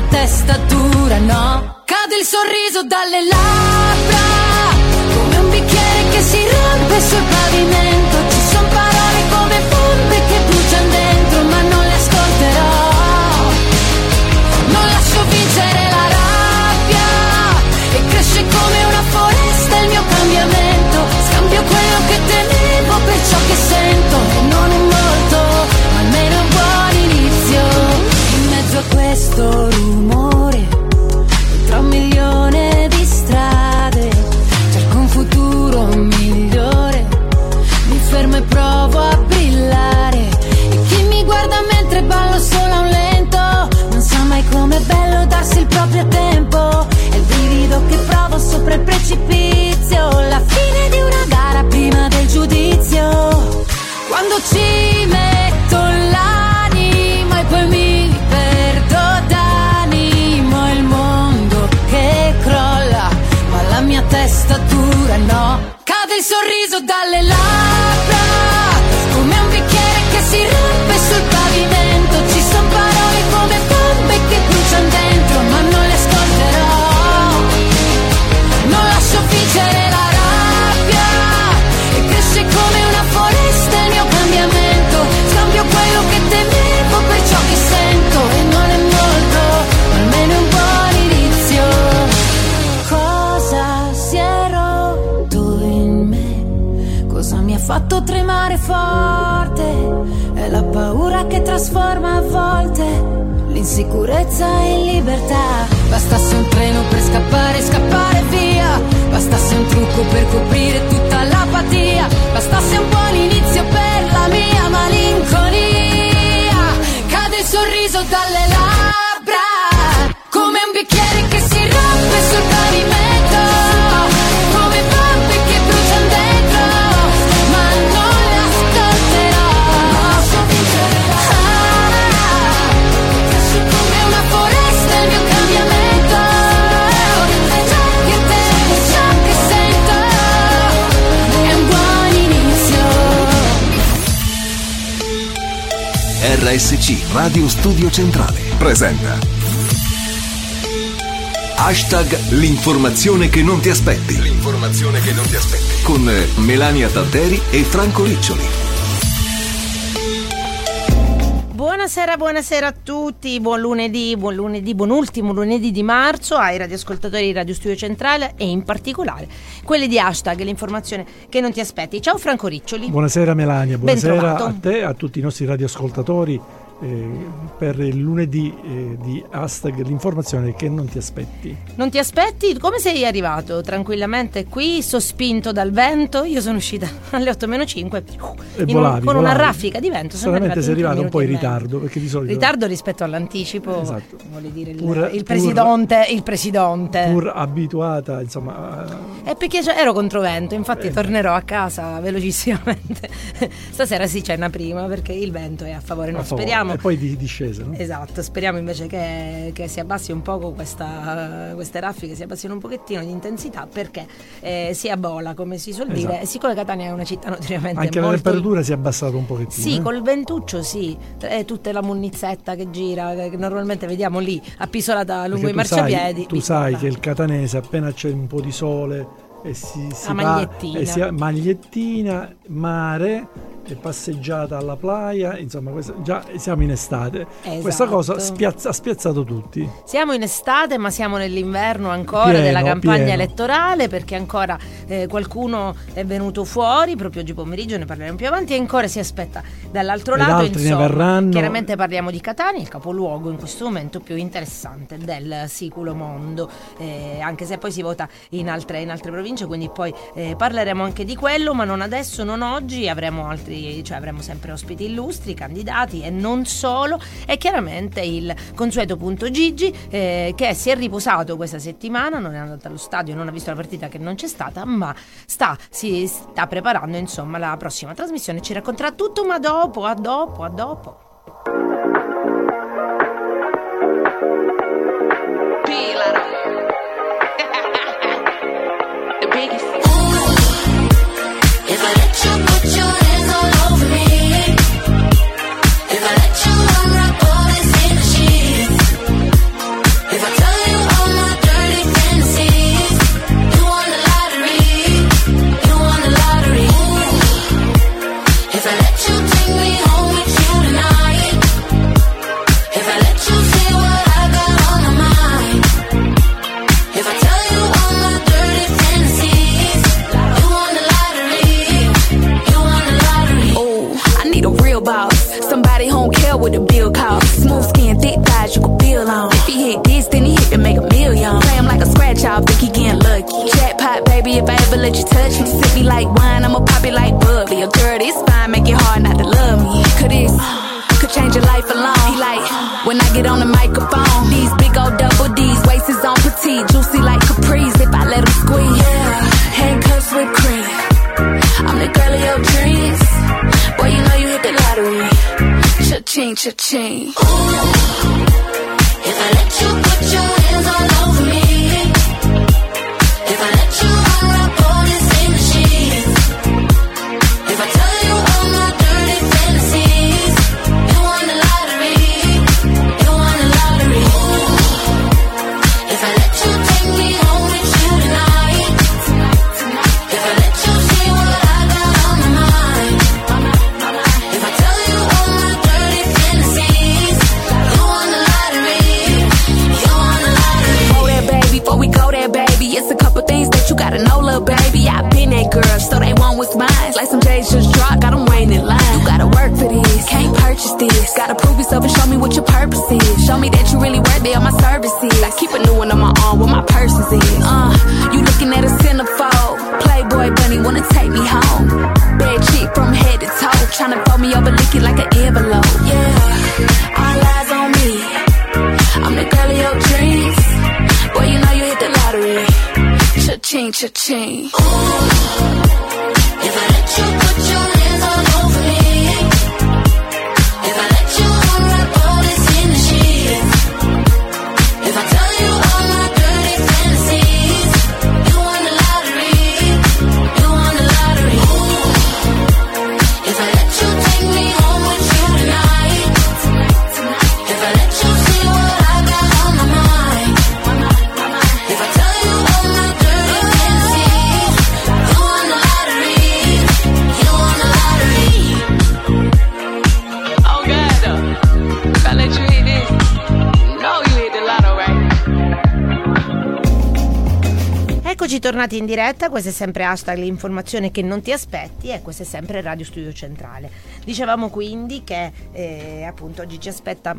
mia testa dura no. Cade il sorriso dalle labbra, come un bicchiere che si rompe sul pavimento. Questo rumore, tra un milione di strade, cerco un futuro migliore. Mi fermo e provo a brillare. E chi mi guarda mentre ballo solo a un lento non sa mai com'è bello darsi il proprio tempo. È il brivido che provo sopra il precipizio. La fine di una gara prima del giudizio. Quando ci metto sorriso dalle labbra, paura che trasforma a volte l'insicurezza in libertà. Bastasse un treno per scappare, scappare via. Bastasse un trucco per coprire RSC Radio Studio Centrale presenta Hashtag l'informazione che non ti aspetti. L'informazione che non ti aspetti. Con Melania Tanteri e Franco Riccioli. Buonasera, buonasera a tutti, buon lunedì, buon lunedì, buon ultimo lunedì di marzo ai radioascoltatori di Radio Studio Centrale e in particolare quelli di hashtag l'informazione che non ti aspetti. Ciao Franco Riccioli. Buonasera Melania, buonasera a te, a tutti i nostri radioascoltatori eh, per il lunedì eh, di hashtag l'informazione che non ti aspetti. Non ti aspetti? Come sei arrivato? Tranquillamente qui, sospinto dal vento? Io sono uscita alle 8 meno 5 E in un- volavi, con una volavi. raffica di vento. Solamente sei arrivato un po' in ritardo perché di solito Ritardo rispetto all'anticipo, Esatto. vuole dire il, Pur- il pur- presidente, il presidente. pur abituata insomma È perché ero controvento, infatti Eh. tornerò a casa velocissimamente. Stasera si cena prima perché il vento è a favore, non a favore. speriamo. E poi di discesa no? Esatto, speriamo invece che, che si abbassi un poco questa, queste raffiche, si abbassino un pochettino di intensità perché eh, si abola, come si suol dire. Esatto. E siccome Catania è una città notoriamente anche la molto... temperatura si è abbassata un pochettino Sì, eh? col ventuccio sì, è tutta la munnizzetta che gira, che normalmente vediamo lì, appisolata lungo Perché i tu sai- marciapiedi. tu sai che il catanese appena c'è un po' di sole e si, si La va- magliettina. e si magliettina, mare passeggiata alla playa, insomma questa- già siamo in estate. Questa cosa Esatto. spiazza- ha spiazzato tutti. Siamo in estate, ma siamo nell'inverno ancora Pieno, della campagna pieno. elettorale perché ancora eh, qualcuno è venuto fuori proprio oggi pomeriggio, ne parleremo più avanti e ancora si aspetta dall'altro Ed lato. insomma. Chiaramente parliamo di Catania, il capoluogo in questo momento più interessante del siculo mondo, eh, anche se poi si vota in altre, in altre province, quindi poi eh, parleremo anche di quello, ma non adesso, non oggi, avremo altri illustri, cioè avremo sempre ospiti illustri, candidati e non solo, e chiaramente il consueto punto Gigi eh, che si è riposato questa settimana, non è andato allo stadio, non ha visto la partita che non c'è stata, ma sta, si sta preparando insomma la prossima trasmissione, ci racconterà tutto, ma dopo, a dopo, a dopo. tchim, tchim. change your chain. Tornati in diretta, questo è sempre hashtag l'informazione che non ti aspetti e questo è sempre Radio Studio Centrale. Dicevamo quindi che eh, appunto oggi ci aspetta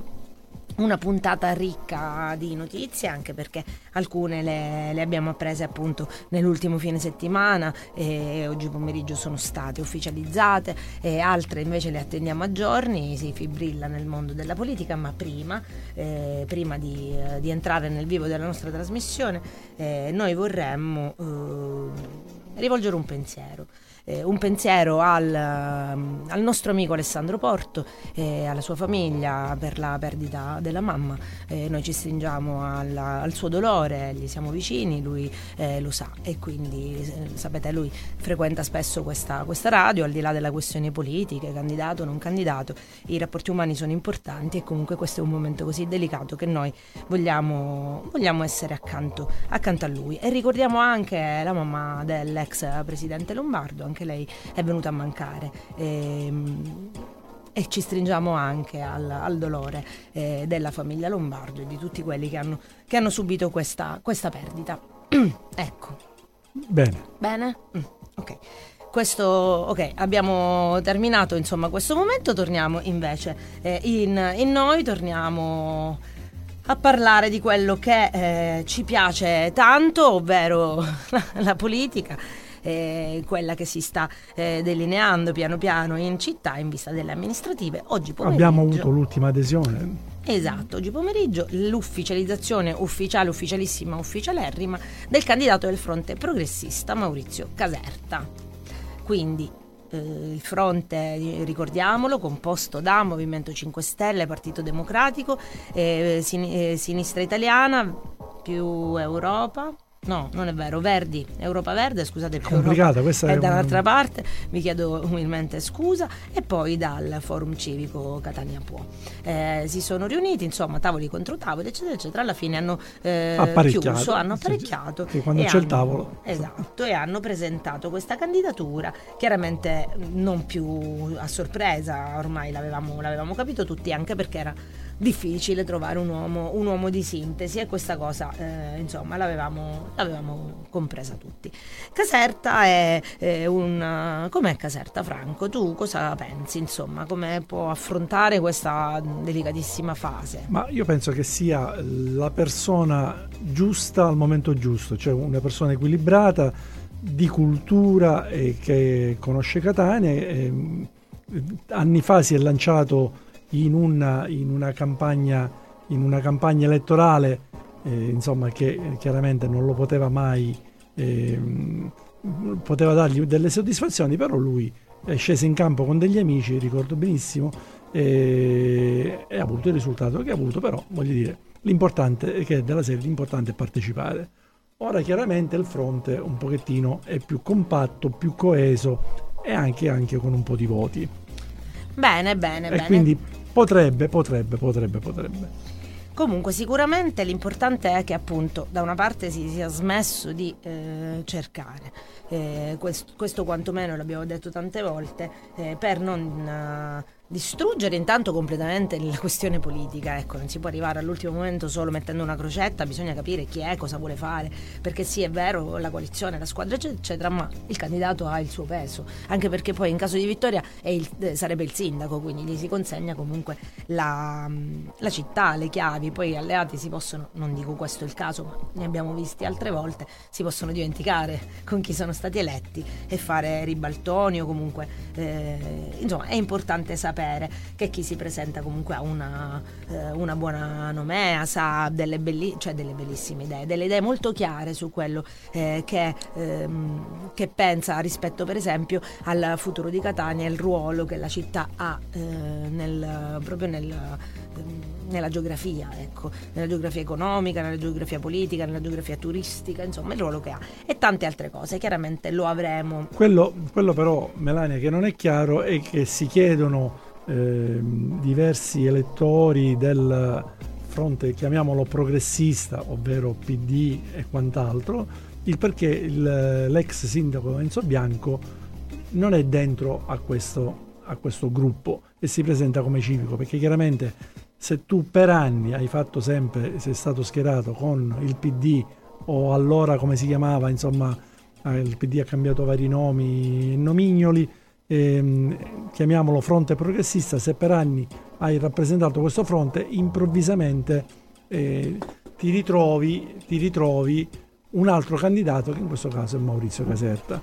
una puntata ricca di notizie anche perché alcune le, le, abbiamo apprese appunto nell'ultimo fine settimana e oggi pomeriggio sono state ufficializzate e altre invece le attendiamo a giorni, si fibrilla nel mondo della politica ma prima, eh, prima di, eh, di, entrare nel vivo della nostra trasmissione eh, noi vorremmo eh, rivolgere un pensiero eh, un pensiero al, ehm, al, nostro amico Alessandro Porto e alla sua famiglia per la perdita della mamma. Eh, noi ci stringiamo alla, al suo dolore, gli siamo vicini, lui eh, lo sa e quindi eh, sapete lui frequenta spesso questa, questa radio, al di là della questione politiche, candidato o non candidato, i rapporti umani sono importanti e comunque questo è un momento così delicato che noi vogliamo, vogliamo essere accanto, accanto a lui. E ricordiamo anche la mamma dell'ex presidente Lombardo, anche lei è venuta a mancare. E, ehm, e ci stringiamo anche al, al dolore eh, della famiglia Lombardo e di tutti quelli che hanno, che hanno subito questa, questa perdita. ecco. Bene. Bene? Mm, ok. Questo, ok, abbiamo terminato insomma questo momento, torniamo invece eh, in, in, noi, torniamo a parlare di quello che eh, ci piace tanto, ovvero la politica eh, quella che si sta eh, delineando piano piano in città in vista delle amministrative. Oggi pomeriggio... Abbiamo avuto l'ultima adesione. Esatto, oggi pomeriggio l'ufficializzazione ufficiale, ufficialissima, ufficialerrima del candidato del fronte progressista Maurizio Caserta. Quindi eh, il fronte, ricordiamolo, composto da Movimento 5 Stelle, Partito Democratico, eh, eh, Sinistra Italiana, più Europa, No, non è vero, Verdi, Europa Verde, scusate, più complicata, Europa questa è è dall'altra un... parte, vi chiedo umilmente scusa, e poi dal Forum Civico Catania Può. Eh, si sono riuniti, insomma, tavoli contro tavoli, eccetera, eccetera, alla fine hanno eh, chiuso, hanno apparecchiato. Sì, quando c'è hanno, il tavolo. Esatto, e hanno presentato questa candidatura, chiaramente non più a sorpresa, ormai l'avevamo, l'avevamo capito tutti, anche perché era difficile trovare un uomo, un uomo di sintesi e questa cosa eh, insomma l'avevamo, l'avevamo, compresa tutti. Caserta è, è un... com'è Caserta Franco? Tu cosa pensi insomma? Come può affrontare questa delicatissima fase? Ma io penso che sia la persona giusta al momento giusto, cioè una persona equilibrata di cultura e che conosce Catania. E, anni fa si è lanciato in una, in una, campagna, in una campagna, elettorale eh, insomma, che chiaramente non lo poteva mai, eh, poteva dargli delle soddisfazioni, però lui è sceso in campo con degli amici, ricordo benissimo, e, e ha avuto il risultato che ha avuto, però voglio dire, l'importante è che della serie l'importante è partecipare. Ora chiaramente il fronte un pochettino è più compatto, più coeso e anche, anche con un po' di voti. Bene, bene, e bene. Quindi Potrebbe, potrebbe, potrebbe, potrebbe. Comunque sicuramente l'importante è che appunto da una parte si sia smesso di eh, cercare, eh, questo, questo, quantomeno l'abbiamo detto tante volte, eh, per non distruggere intanto completamente la questione politica, ecco, non si può arrivare all'ultimo momento solo mettendo una crocetta, bisogna capire chi è, cosa vuole fare, perché sì è vero la coalizione, la squadra eccetera, ma il candidato ha il suo peso, anche perché poi in caso di vittoria il, eh, sarebbe il sindaco, quindi gli si consegna comunque la, la città, le chiavi, poi gli alleati si possono, non dico questo è il caso, ma ne abbiamo visti altre volte, si possono dimenticare con chi sono stati eletti e fare ribaltoni o comunque, eh, insomma è importante sapere sapere che chi si presenta comunque ha una, eh, una buona nomea, sa delle, belli- cioè delle, bellissime idee, delle idee molto chiare su quello eh, che, ehm, che, pensa rispetto per esempio al futuro di Catania e il ruolo che la città ha eh, nel, proprio nel, nella geografia, ecco, nella geografia economica, nella geografia politica, nella geografia turistica, insomma il ruolo che ha e tante altre cose, chiaramente lo avremo. Quello, quello però, Melania, che non è chiaro è che si chiedono eh, diversi elettori del fronte, chiamiamolo progressista, ovvero PD e quant'altro, il perché il, l'ex sindaco Enzo Bianco non è dentro a questo, a questo gruppo e si presenta come civico, perché chiaramente se tu per anni hai fatto sempre, sei stato schierato con il PD o allora come si chiamava, insomma, eh, il PD ha cambiato vari nomi, nomignoli, ehm, chiamiamolo fronte progressista, se per anni hai rappresentato questo fronte, improvvisamente eh, ti, ritrovi, ti ritrovi un altro candidato che in questo caso è Maurizio Caserta.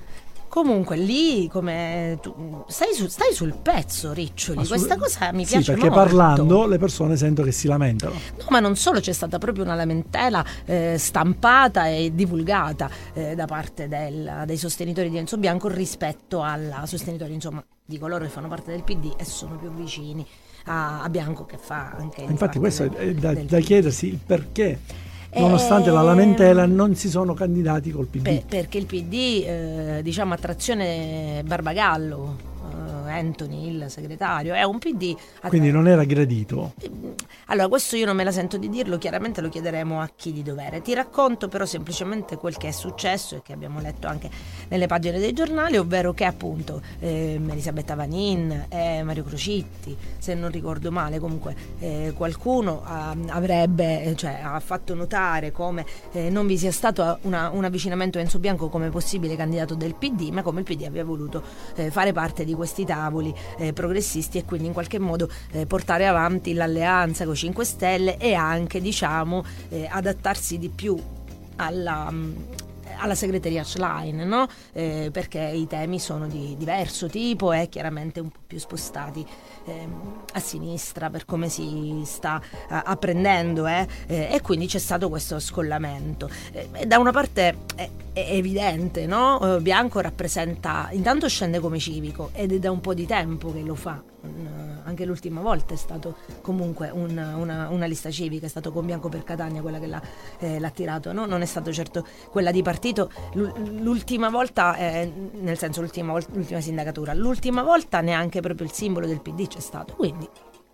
Comunque lì come tu, stai, su, stai, sul pezzo, Riccioli. Sul, Questa cosa mi piace sì, perché molto. parlando le persone sento che si lamentano. No, ma non solo, c'è stata proprio una lamentela eh, stampata e divulgata eh, da parte del, dei sostenitori di Enzo Bianco rispetto alla sostenitori, insomma, di coloro che fanno parte del PD e sono più vicini a, a Bianco che fa anche Infatti questo è da, da chiedersi il perché nonostante la lamentela ehm, non si sono candidati col PD. Per, perché il PD, eh, diciamo, attrazione Barbagallo, Anthony, il segretario, è un PD. Quindi non era gradito? Allora, questo io non me la sento di dirlo, chiaramente lo chiederemo a chi di dovere. Ti racconto però semplicemente quel che è successo e che abbiamo letto anche nelle pagine dei giornali, ovvero che appunto eh, Elisabetta Vanin e Mario Crocitti, se non ricordo male, comunque eh, qualcuno ah, avrebbe, cioè, ha fatto notare come eh, non vi sia stato una, un avvicinamento a Enzo Bianco come possibile candidato del PD, ma come il PD abbia voluto eh, fare parte di questi tavoli eh, progressisti e quindi in qualche modo eh, portare avanti l'alleanza con i 5 Stelle e anche diciamo eh, adattarsi di più alla, alla segreteria Schlein, no? eh, perché i temi sono di diverso tipo e chiaramente un po' più spostati eh, a sinistra per come si sta eh, apprendendo eh, e quindi c'è stato questo scollamento. Eh, da una parte è, è evidente, no? Eh, Bianco rappresenta, intanto scende come civico ed è da un po' di tempo che lo fa. Anche l'ultima volta è stato comunque una, una, una lista civica, è stato con Bianco per Catania quella che l'ha, eh, l'ha tirato, no? non è stato certo quella di partito. L'ultima volta, eh, nel senso l'ultima, l'ultima sindacatura, l'ultima volta neanche proprio il simbolo del PD c'è stato. Quindi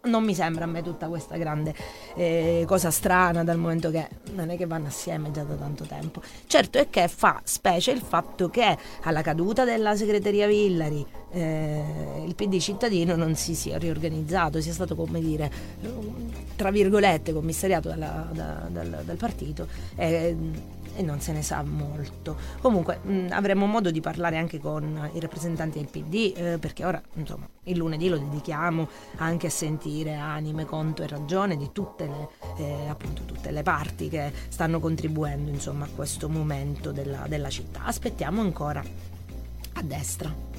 non mi sembra a me tutta questa grande eh, cosa strana dal momento che non è che vanno assieme già da tanto tempo. Certo è che fa specie il fatto che alla caduta della segreteria Villari eh, il PD cittadino non si sia riorganizzato, sia stato come dire tra virgolette commissariato dalla, da, dal, dal, partito. Eh, e non se ne sa molto. Comunque mh, avremo modo di parlare anche con i rappresentanti del PD eh, perché ora insomma il lunedì lo dedichiamo anche a sentire anime, conto e ragione di tutte le, eh, appunto, tutte le parti che stanno contribuendo insomma, a questo momento della, della città. Aspettiamo ancora a destra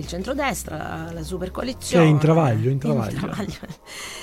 il centrodestra, la, la super coalizione. Che è in travaglio, in travaglio. In travaglio.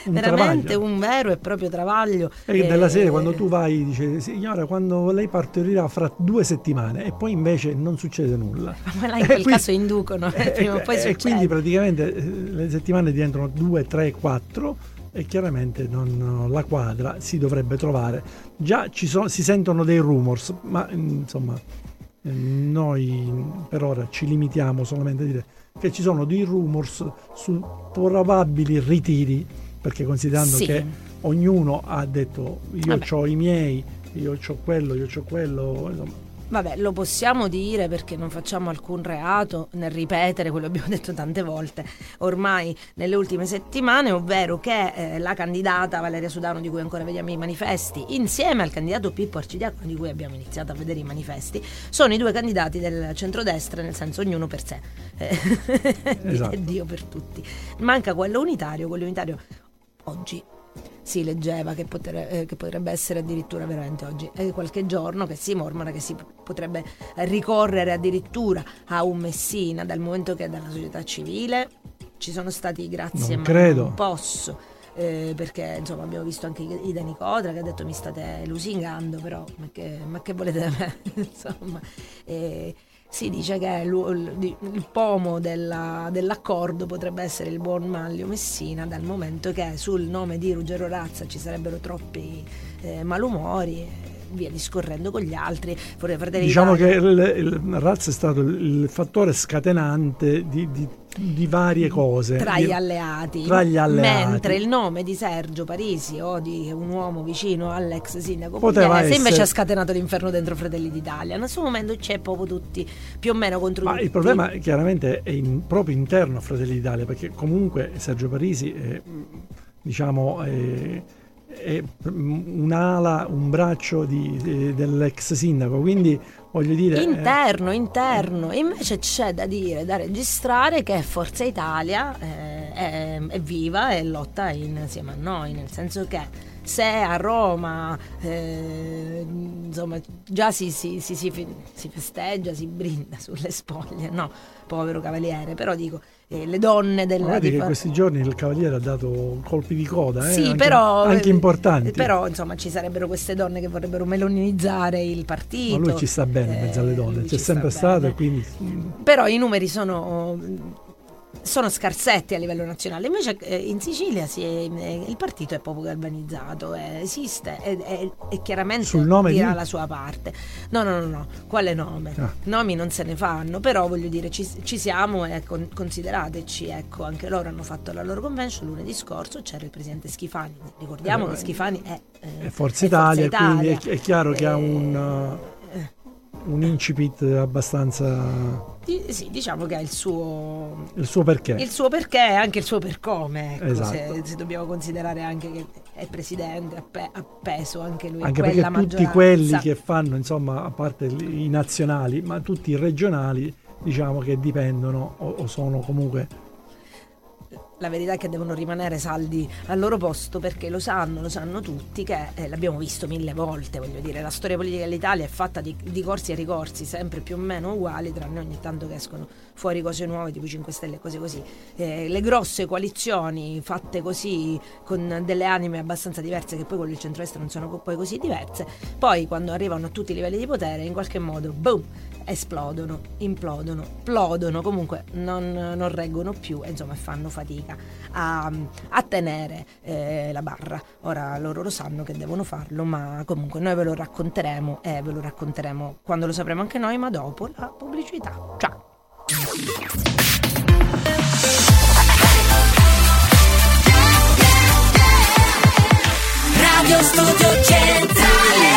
Un Veramente travaglio. un vero e proprio travaglio. E eh, della serie quando tu vai dice signora quando lei partorirà fra due settimane e poi invece non succede nulla. Ma là in quel quindi, caso inducono, eh, prima o poi E succede. quindi praticamente eh, le settimane diventano due, tre, quattro e chiaramente non, la quadra si dovrebbe trovare. Già sono, si sentono dei rumors, ma insomma eh, noi per ora ci limitiamo solamente a dire che ci sono dei rumors su probabili ritiri, perché considerando sì. che ognuno ha detto io ho i miei, io ho quello, io ho quello, insomma, Vabbè, lo possiamo dire perché non facciamo alcun reato nel ripetere quello che abbiamo detto tante volte ormai nelle ultime settimane, ovvero che eh, la candidata Valeria Sudano, di cui ancora vediamo i manifesti, insieme al candidato Pippo Arcidiacono, di cui abbiamo iniziato a vedere i manifesti, sono i due candidati del centrodestra, nel senso ognuno per sé, esatto. Dio per tutti. Manca quello unitario, quello unitario oggi si leggeva che, potere, eh, che, potrebbe essere addirittura veramente oggi. È qualche giorno che si mormora che si potrebbe ricorrere addirittura a un Messina dal momento che dalla società civile. Ci sono stati grazie non ma credo. non posso eh, perché insomma abbiamo visto anche Ida Nicotra che ha detto mi state lusingando però ma che, ma che volete da me? Insomma eh, si dice che il, pomo della, dell'accordo potrebbe essere il buon Maglio Messina, dal momento che sul nome di Ruggero Razza ci sarebbero troppi eh, malumori via discorrendo con gli altri. Diciamo che il, il Razza è stato il fattore scatenante di, di di varie cose. Tra gli, alleati, tra gli alleati. Mentre il nome di Sergio Parisi o di un uomo vicino all'ex sindaco Poteva Pugliese invece ha scatenato l'inferno dentro Fratelli d'Italia. In questo momento c'è proprio tutti più o meno contro ma tutti. il problema chiaramente è in, proprio interno a Fratelli d'Italia perché comunque Sergio Parisi è, diciamo è un'ala, un braccio di, di, dell'ex sindaco quindi voglio dire... Eh, interno, eh, interno. Invece c'è da dire, da registrare che Forza Italia eh, è, è, viva e lotta insieme a noi, nel senso che se a Roma eh, insomma già si, si, si, si, festeggia, si brinda sulle spoglie, no, povero cavaliere, però dico eh, le donne del... Guardi che questi giorni il cavaliere ha dato colpi di coda, eh, sì, anche, però, anche importanti. Però insomma ci sarebbero queste donne che vorrebbero melonizzare il partito. Ma lui ci sta bene in mezzo alle donne, c'è sempre stato e quindi... Però i numeri sono sono scarsetti a livello nazionale, invece eh, in Sicilia è, eh, il partito è proprio galvanizzato, eh, esiste e, chiaramente Sul nome dirà di... la sua parte. No, no, no, no, quale nome? Ah. Nomi non se ne fanno, però voglio dire ci, ci siamo e con, considerateci, ecco, anche loro hanno fatto la loro convention lunedì scorso, c'era il presidente Schifani, ricordiamo eh, che Schifani è, eh, è Forza Italia, Forza Italia, quindi è, è chiaro che ha un... Un incipit abbastanza... sì, diciamo che ha il suo... Il suo perché. Il suo perché e anche il suo per come, ecco, esatto. se, se, dobbiamo considerare anche che è presidente, ha, pe- ha peso anche lui. Anche perché tutti quelli che fanno, insomma, a parte i nazionali, ma tutti i regionali, diciamo che dipendono o, o sono comunque la verità è che devono rimanere saldi al loro posto perché lo sanno, lo sanno tutti che eh, l'abbiamo visto mille volte, voglio dire, la storia politica dell'Italia è fatta di, di, corsi e ricorsi, sempre più o meno uguali, tranne ogni tanto che escono fuori cose nuove, tipo 5 Stelle e cose così. Eh, le grosse coalizioni fatte così, con delle anime abbastanza diverse, che poi con il centro-est non sono poi così diverse, poi quando arrivano a tutti i livelli di potere, in qualche modo, boom, esplodono, implodono, plodono, comunque non, non reggono più e insomma fanno fatica a, a tenere eh, la barra. Ora loro lo sanno che devono farlo, ma comunque noi ve lo racconteremo e ve lo racconteremo quando lo sapremo anche noi, ma dopo la pubblicità. Ciao! Radio Studio Centrale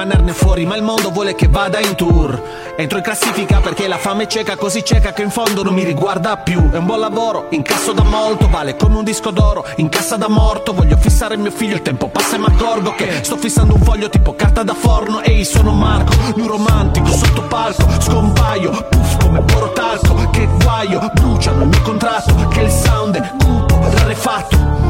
rimanerne fuori, ma il mondo vuole che vada in tour. Entro in classifica perché la fame è cieca, così cieca che in fondo non mi riguarda più. È un buon lavoro, incasso da molto, vale come un disco d'oro, in cassa da morto. Voglio fissare mio figlio, il tempo passa e mi accorgo che sto fissando un foglio tipo carta da forno. Ehi, sono Marco, un romantico, sotto palco, scompaio, puff come borotalco. Che guaio, bruciano il mio contratto, che il sound è cupo, rarefatto.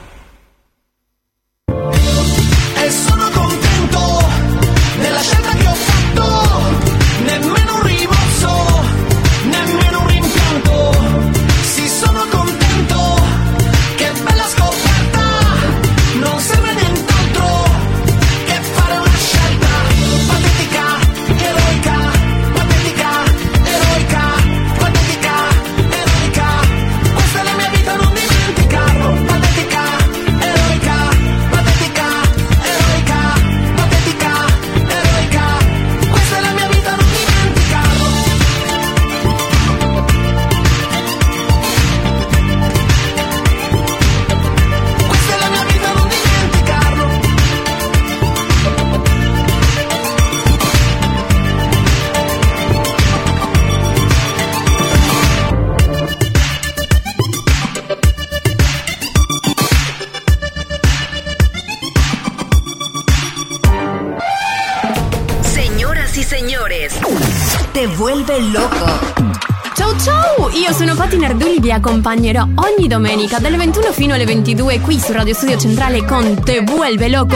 Patti Nardulli, vi accompagnerò ogni domenica dalle 21 fino alle 22 qui su Radio Studio Centrale con Te Vuelve Loco.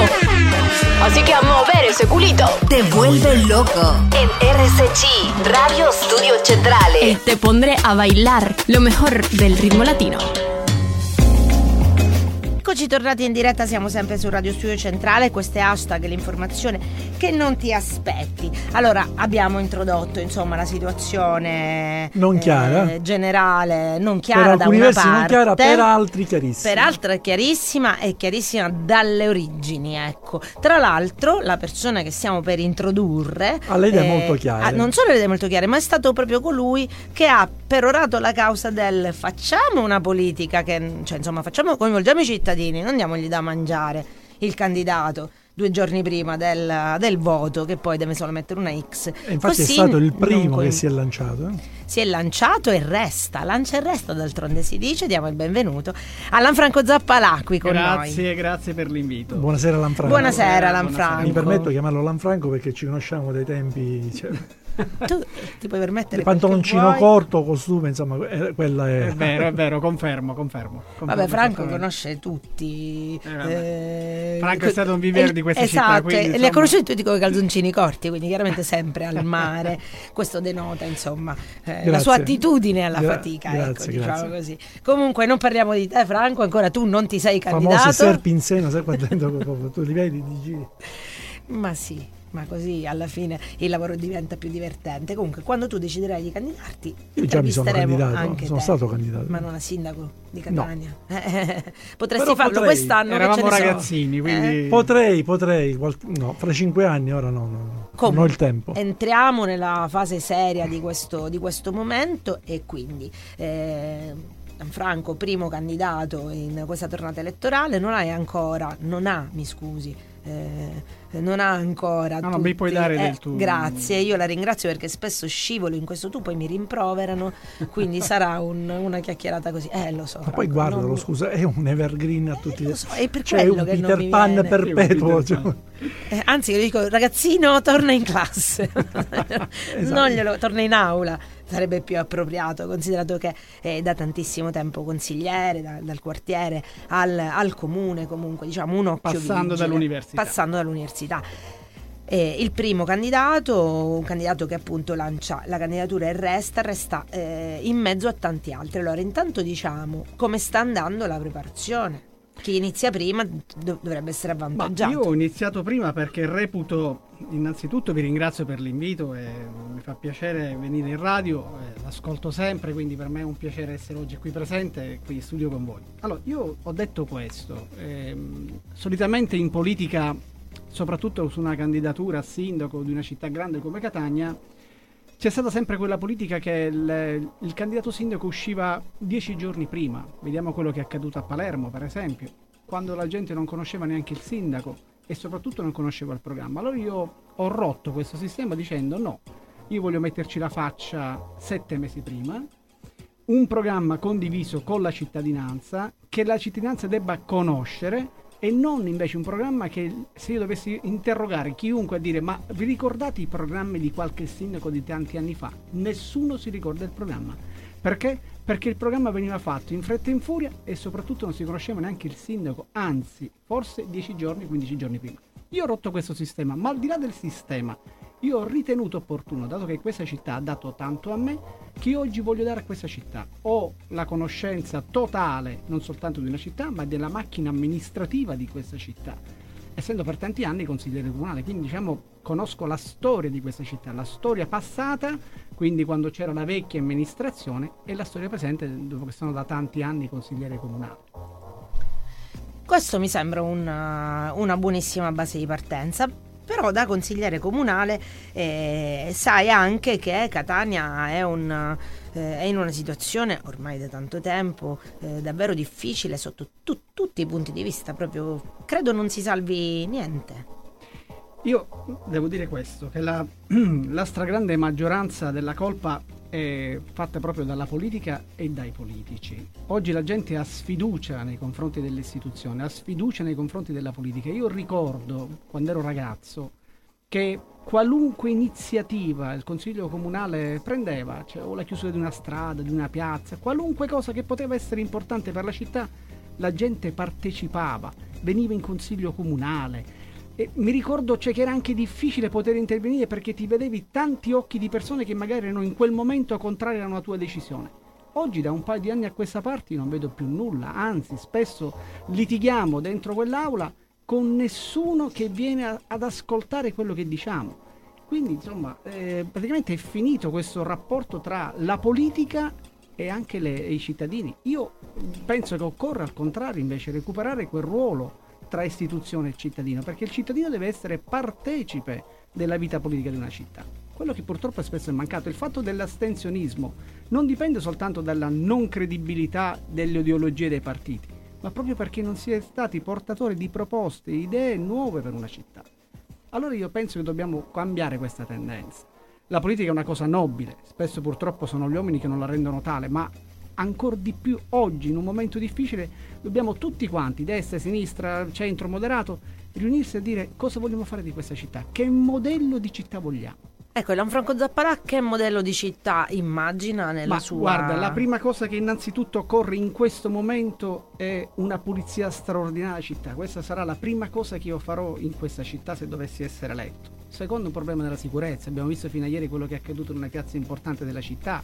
Así que a mover ese culito. Te vuelve loco en RSC, Radio Studio Centrale. Y te pondré a bailar lo mejor del ritmo latino. Eccoci tornati in diretta, siamo sempre su Radio Studio Centrale, questo è hashtag l'informazione che non ti aspetti. Allora, abbiamo introdotto insomma la situazione Non chiara. eh, generale, non chiara per da alcuni una versi parte, non chiara, per altri chiarissima. per altri è chiarissima e chiarissima dalle origini, ecco. Tra l'altro, la persona che stiamo per introdurre Ha le idee molto chiare. ha- non solo le idee molto chiare, ma è stato proprio colui che ha perorato la causa del facciamo una politica che, cioè, insomma, facciamo, coinvolgiamo i cittadini, non diamogli da mangiare il candidato due giorni prima del, del voto, che poi deve solo mettere una X. E infatti Così è stato il primo che si è lanciato. eh. si è lanciato e resta, lancia e resta d'altronde si dice, diamo il benvenuto a Lanfranco Zappalà qui con Grazie, noi. grazie per l'invito. Buonasera Lanfranco. Buonasera Buonasera. Lanfranco. Mi permetto di chiamarlo Lanfranco perché ci conosciamo dai tempi. Cioè, Tu ti puoi permettere pantaloncino corto, costume, insomma, eh, quella è. È vero, è vero, confermo, confermo. confermo Vabbè, Franco esattamente. conosce tutti. Eh, eh, Franco è stato un viver eh, di questa città, esatto, quindi, e li ha insomma- conosciuti tutti con i calzoncini corti, quindi chiaramente sempre al mare. Questo denota, insomma, eh, la Grazie. sua attitudine alla Gra- fatica, ecco, grazie, diciamo grazie. così. Comunque non parliamo di te, Franco, ancora tu non ti sei famosi candidato. serpi in seno, sai qua dentro tu li vedi, ti giri. Ma sì, ma così alla fine il lavoro diventa più divertente. Comunque, quando tu deciderai di candidarti, Io già mi sono candidato, anche sono te. stato candidato. Ma non a sindaco di Catania. Potresti Però farlo potrei. quest'anno. Eravamo ne so. ragazzini, quindi... Eh? Potrei, potrei, no, fra cinque anni, ora no, no, no. non Comunque, ho il tempo. Entriamo nella fase seria di questo, di questo momento e quindi eh, Franco, primo candidato in questa tornata elettorale, non hai ancora, non ha, mi scusi, eh, non ha ancora. No, no, mi puoi tutti- dare eh, del tu. Grazie, io la ringrazio perché spesso scivolo in questo tu, poi mi rimproverano, quindi sarà un- una chiacchierata così. Eh, lo so. Ma poi guardalo, non- scusa, è un evergreen a tutti Eh, lo so, è per Cioè, quello un che non Peter mi Pan viene. perpetuo. Peter cioè. Eh, anzi, io dico ragazzino, torna in classe, Esatto. non glielo torna in aula, sarebbe più appropriato, considerato che è da tantissimo tempo consigliere, da- dal quartiere al, al comune, comunque, diciamo un occhio Passando vigile, dall'università. Passando dall'università. Eh, il primo candidato, un candidato che appunto lancia la candidatura e resta, resta eh, in mezzo a tanti altri. Allora, intanto diciamo come sta andando la preparazione. Chi inizia prima dov- dovrebbe essere Ma avvantaggiato. io ho iniziato prima perché reputo, innanzitutto vi ringrazio per l'invito e mi fa piacere venire in radio, eh, l'ascolto sempre, quindi per me è un piacere essere oggi qui presente e qui in studio con voi. Allora, io ho detto questo, ehm, solitamente in politica, soprattutto su una candidatura a sindaco di una città grande come Catania, c'è stata sempre quella politica che il, il candidato sindaco usciva dieci giorni prima. Vediamo quello che è accaduto a Palermo, per esempio, quando la gente non conosceva neanche il sindaco e soprattutto non conosceva il programma. Allora io ho rotto questo sistema dicendo no, io voglio metterci la faccia sette mesi prima, un programma condiviso con la cittadinanza, che la cittadinanza debba conoscere e non invece un programma che se io dovessi interrogare chiunque a dire ma vi ricordate i programmi di qualche sindaco di tanti anni fa? Nessuno si ricorda il programma. Perché? Perché il programma veniva fatto in fretta e in furia e soprattutto non si conosceva neanche il sindaco, anzi forse 10 giorni, 15 giorni prima. Io ho rotto questo sistema, ma al di là del sistema, io ho ritenuto opportuno, dato che questa città ha dato tanto a me, che oggi voglio dare a questa città. Ho la conoscenza totale non soltanto di una città, ma della macchina amministrativa di questa città. Essendo per tanti anni consigliere comunale, quindi diciamo conosco la storia di questa città, la storia passata, quindi quando c'era la vecchia amministrazione, e la storia presente dopo che sono da tanti anni consigliere comunale. Questo mi sembra una, una buonissima base di partenza. Però da consigliere comunale eh, sai anche che Catania è, un, eh, è in una situazione ormai da tanto tempo eh, davvero difficile sotto tu- tutti i punti di vista, proprio credo non si salvi niente. Io devo dire questo, che la, la stragrande maggioranza della colpa è fatta proprio dalla politica e dai politici. Oggi la gente ha sfiducia nei confronti delle istituzioni, ha sfiducia nei confronti della politica. Io ricordo, quando ero ragazzo, che qualunque iniziativa il Consiglio Comunale prendeva, cioè o la chiusura di una strada, di una piazza, qualunque cosa che poteva essere importante per la città, la gente partecipava, veniva in Consiglio Comunale. E mi ricordo cioè, che era anche difficile poter intervenire perché ti vedevi tanti occhi di persone che magari erano in quel momento contrarie alla tua decisione. Oggi da un paio di anni a questa parte non vedo più nulla, anzi spesso litighiamo dentro quell'aula con nessuno che viene a, ad ascoltare quello che diciamo. Quindi insomma eh, praticamente è finito questo rapporto tra la politica e anche le, i cittadini. Io penso che occorra al contrario invece recuperare quel ruolo tra istituzione e cittadino, perché il cittadino deve essere partecipe della vita politica di una città. Quello che purtroppo spesso è mancato, il fatto dell'astensionismo, non dipende soltanto dalla non credibilità delle ideologie dei partiti, ma proprio perché non si è stati portatori di proposte, idee nuove per una città. Allora io penso che dobbiamo cambiare questa tendenza. La politica è una cosa nobile, spesso purtroppo sono gli uomini che non la rendono tale, ma ancora di più oggi, in un momento difficile, dobbiamo tutti quanti, destra, sinistra, centro, moderato, riunirsi a dire cosa vogliamo fare di questa città, che modello di città vogliamo. Ecco, Lanfranco Zapparà che modello di città immagina nella Ma sua... guarda, la prima cosa che innanzitutto occorre in questo momento è una pulizia straordinaria della città. Questa sarà la prima cosa che io farò in questa città se dovessi essere eletto. Secondo un problema della sicurezza, abbiamo visto fino a ieri quello che è accaduto in una piazza importante della città.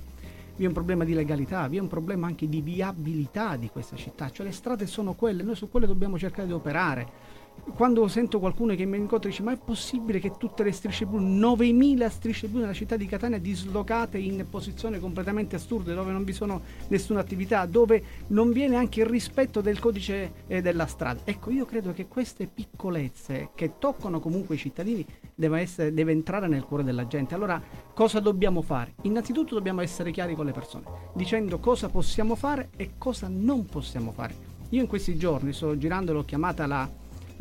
Vi è un problema di legalità, vi è un problema anche di viabilità di questa città, cioè le strade sono quelle, noi su quelle dobbiamo cercare di operare quando sento qualcuno che mi incontra e dice ma è possibile che tutte le strisce blu, 9000 strisce blu nella città di Catania dislocate in posizioni completamente assurde dove non vi sono nessuna attività, dove non viene anche il rispetto del codice eh, della strada. Ecco, io credo che queste piccolezze che toccano comunque i cittadini deve, essere, deve entrare nel cuore della gente. Allora, cosa dobbiamo fare? Innanzitutto dobbiamo essere chiari con le persone, dicendo cosa possiamo fare e cosa non possiamo fare. Io in questi giorni sto girando, l'ho chiamata la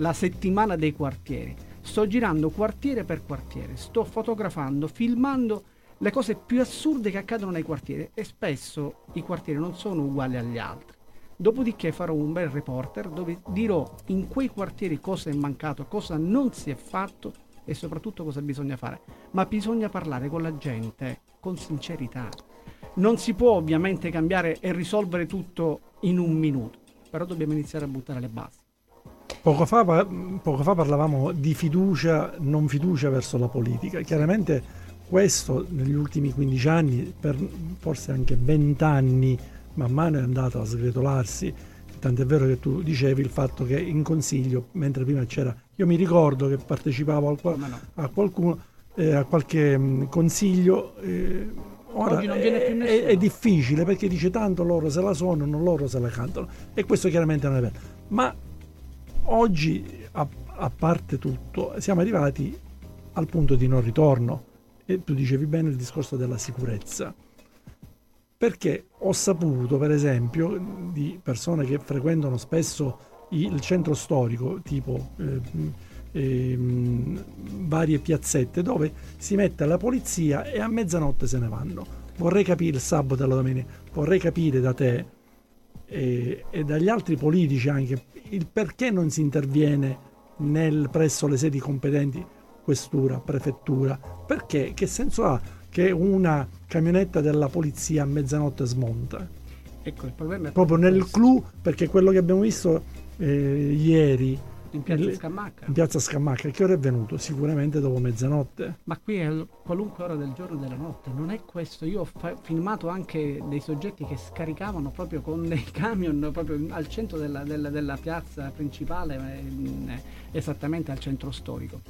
la settimana dei quartieri. Sto girando quartiere per quartiere, sto fotografando, filmando le cose più assurde che accadono nei quartieri e spesso i quartieri non sono uguali agli altri. Dopodiché farò un bel reporter dove dirò in quei quartieri cosa è mancato, cosa non si è fatto e soprattutto cosa bisogna fare. Ma bisogna parlare con la gente con sincerità. Non si può ovviamente cambiare e risolvere tutto in un minuto, però dobbiamo iniziare a buttare le basi. Poco fa, poco fa, parlavamo di fiducia, non fiducia verso la politica. Chiaramente questo negli ultimi 15 anni, per forse anche 20 anni, man mano è andato a sgretolarsi. Tant'è vero che tu dicevi il fatto che in consiglio, mentre prima c'era, io mi ricordo che partecipavo a, a qualcuno, eh, a qualche mh, consiglio. Eh, Ora è, è, è, difficile perché dice tanto loro se la suonano, loro se la cantano e questo chiaramente non è vero. Ma oggi, a, a parte tutto, siamo arrivati al punto di non ritorno. E tu dicevi bene il discorso della sicurezza. Perché ho saputo, per esempio, di persone che frequentano spesso il centro storico, tipo eh, eh, varie piazzette, dove si mette la polizia e a mezzanotte se ne vanno. Vorrei capire il sabato e la domenica, vorrei capire da te e, e dagli altri politici anche il perché non si interviene nel, presso le sedi competenti, questura, prefettura, perché che senso ha che una camionetta della polizia a mezzanotte smonta? Ecco, il problema è proprio nel clou, perché quello che abbiamo visto eh, ieri in piazza Scamacca. In piazza Scamacca. Che ora è venuto? Sicuramente dopo mezzanotte. Ma qui è qualunque ora del giorno e della notte. Non è questo. Io ho fa- filmato anche dei soggetti che scaricavano proprio con dei camion proprio al centro della, della, della piazza principale, eh, esattamente al centro storico.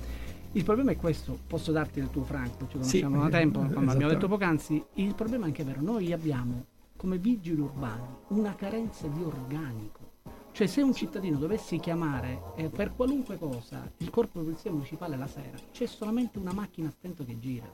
Il problema è questo, posso darti il tuo Franco, ci conosciamo sì, da tempo, come abbiamo detto poc'anzi, il problema è anche vero, noi abbiamo come vigili urbani una carenza di organico cioè se un cittadino dovesse chiamare eh, per qualunque cosa il corpo di polizia municipale la sera, c'è solamente una macchina a stento che gira.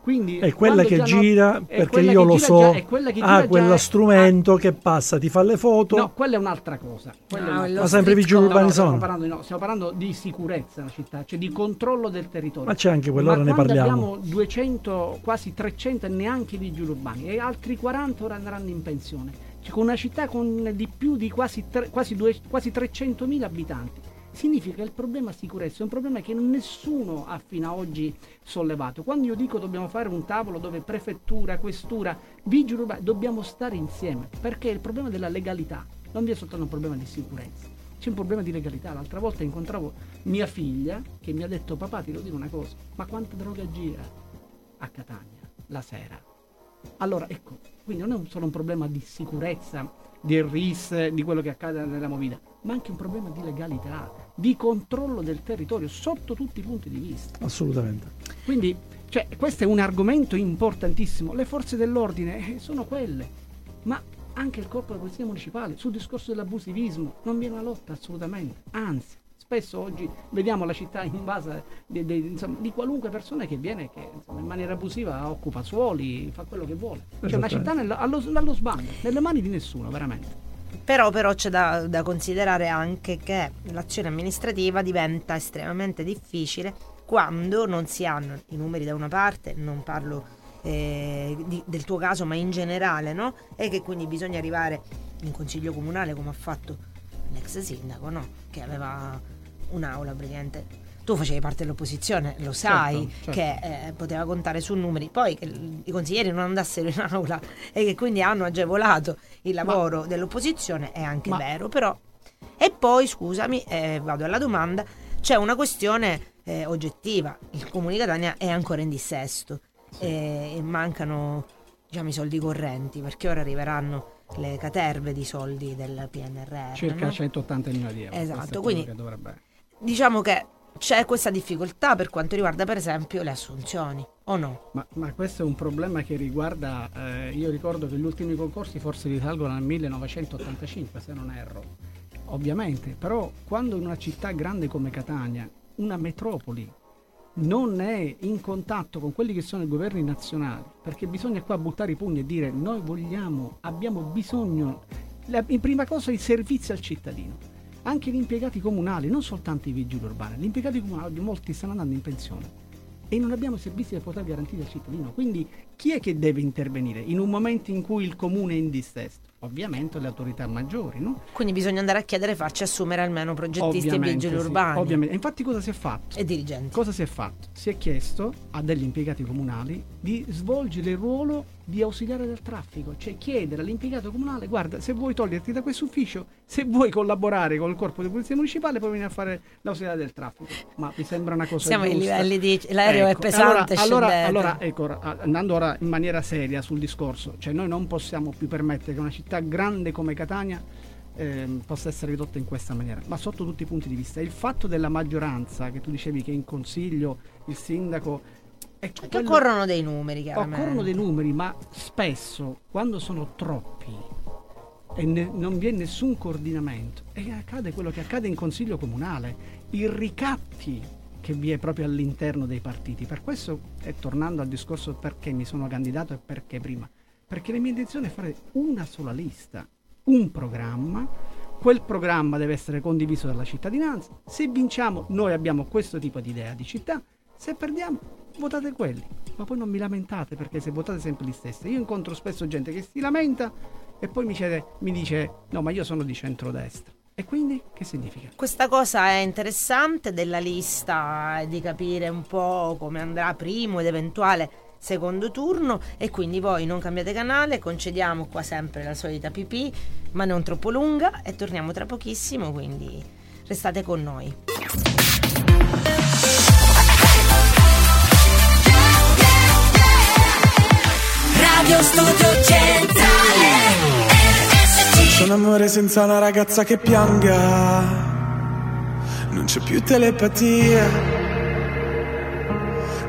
Quindi, è quella che gira no, perché io lo so ha quello strumento ah, che passa ti fa le foto. No quella è un'altra cosa no, ma sempre vigili urbani sono? stiamo parlando, no, stiamo parlando di sicurezza nella città cioè di controllo del territorio. Ma c'è anche quell'ora ne parliamo. abbiamo 200 quasi 300 neanche vigili urbani e altri 40 ora andranno in pensione cioè, con una città con di più di quasi, tre, quasi, due, quasi 300.000 abitanti significa che il problema sicurezza è un problema che nessuno ha fino ad oggi sollevato. Quando io dico dobbiamo fare un tavolo dove prefettura, questura, vigili urbani, dobbiamo stare insieme, perché il problema della legalità non è soltanto un problema di sicurezza, c'è un problema di legalità. L'altra volta incontravo mia figlia che mi ha detto papà ti devo dire una cosa, ma quanta droga gira a Catania la sera? Allora ecco, quindi non è solo un problema di sicurezza, del RIS, di quello che accade nella movida, ma anche un problema di legalità, di controllo del territorio sotto tutti i punti di vista. Assolutamente. Quindi cioè, questo è un argomento importantissimo. Le forze dell'ordine eh, sono quelle, ma anche il corpo della polizia municipale sul discorso dell'abusivismo non viene una lotta assolutamente, anzi spesso oggi vediamo la città invasa di, di, insomma, di qualunque persona che viene che insomma, in maniera abusiva occupa suoli, fa quello che vuole. C'è una città nel, allo, allo sbando, nelle mani di nessuno, veramente. Però, però c'è da, da, considerare anche che l'azione amministrativa diventa estremamente difficile quando non si hanno i numeri da una parte, non parlo eh, di, del tuo caso ma in generale, no? E che quindi bisogna arrivare in consiglio comunale come ha fatto l'ex sindaco, no? Che aveva un'aula praticamente tu facevi parte dell'opposizione, lo sai certo, certo. che eh, poteva contare su numeri, poi che i consiglieri non andassero in aula e che quindi hanno agevolato il lavoro ma, dell'opposizione è anche ma, vero, però e poi scusami, eh, vado alla domanda, c'è una questione eh, oggettiva, il Comune di Catania è ancora in dissesto sì. e mancano diciamo, i soldi correnti perché ora arriveranno le caterve di soldi del PNRR. Circa no? 180 milioni di euro. Esatto, quindi che dovrebbe... diciamo che c'è questa difficoltà per quanto riguarda per esempio le assunzioni, o no? Ma, ma questo è un problema che riguarda, eh, io ricordo che gli ultimi concorsi forse risalgono al 1985 se non erro, ovviamente, però quando in una città grande come Catania, una metropoli, non è in contatto con quelli che sono i governi nazionali, perché bisogna qua buttare i pugni e dire noi vogliamo, abbiamo bisogno, la, in prima cosa il servizio al cittadino anche gli impiegati comunali, non soltanto i vigili urbani, gli impiegati comunali, molti stanno andando in pensione e non abbiamo servizi da poter garantire al cittadino. Quindi chi è che deve intervenire in un momento in cui il comune è in dissesto? Ovviamente le autorità maggiori, no? Quindi bisogna andare a chiedere farci assumere almeno progettisti ovviamente, e vigili sì, urbani. Ovviamente. Infatti cosa si è fatto? E dirigenti. Cosa si è fatto? Si è chiesto a degli impiegati comunali di svolgere il ruolo di ausiliare del traffico, cioè chiedere all'impiegato comunale, guarda, se vuoi toglierti da questo ufficio, se vuoi collaborare con il corpo di polizia municipale, puoi venire a fare l'ausiliare del traffico. Ma mi sembra una cosa Siamo giusta. ai livelli di l'aereo ecco, è pesante, allora, allora, allora, ecco, andando ora in maniera seria sul discorso, cioè noi non possiamo più permettere che una città grande come Catania eh, possa essere ridotta in questa maniera, ma sotto tutti i punti di vista. Il fatto della maggioranza, che tu dicevi che in consiglio il sindaco Ecco, che quello... occorrono dei numeri, chiaramente. Occorrono dei numeri, ma spesso quando sono troppi e ne, non vi è nessun coordinamento, e accade quello che accade in consiglio comunale, i ricatti che vi è proprio all'interno dei partiti. Per questo, e tornando al discorso perché mi sono candidato e perché prima, perché la mia intenzione è fare una sola lista, un programma, quel programma deve essere condiviso dalla cittadinanza, se vinciamo noi abbiamo questo tipo di idea di città, se perdiamo votate quelli, ma poi non mi lamentate perché se votate sempre gli stessi. Io incontro spesso gente che si lamenta e poi mi, chiede, mi dice no ma io sono di centrodestra. E quindi che significa? Questa cosa è interessante della lista di capire un po' come andrà primo ed eventuale secondo turno e quindi voi non cambiate canale, concediamo qua sempre la solita pipì, ma non troppo lunga e torniamo tra pochissimo, quindi restate con noi. Radio Studio Centrale C'è un amore senza una ragazza che pianga. Non c'è più telepatia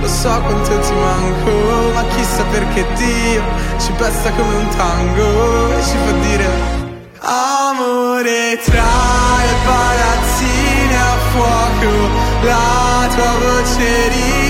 Lo so quanto ti manco, ma chissà perché Dio Ci pesta come un tango e ci fa dire Amore tra le palazzine fuoco, la tua voce riconosco,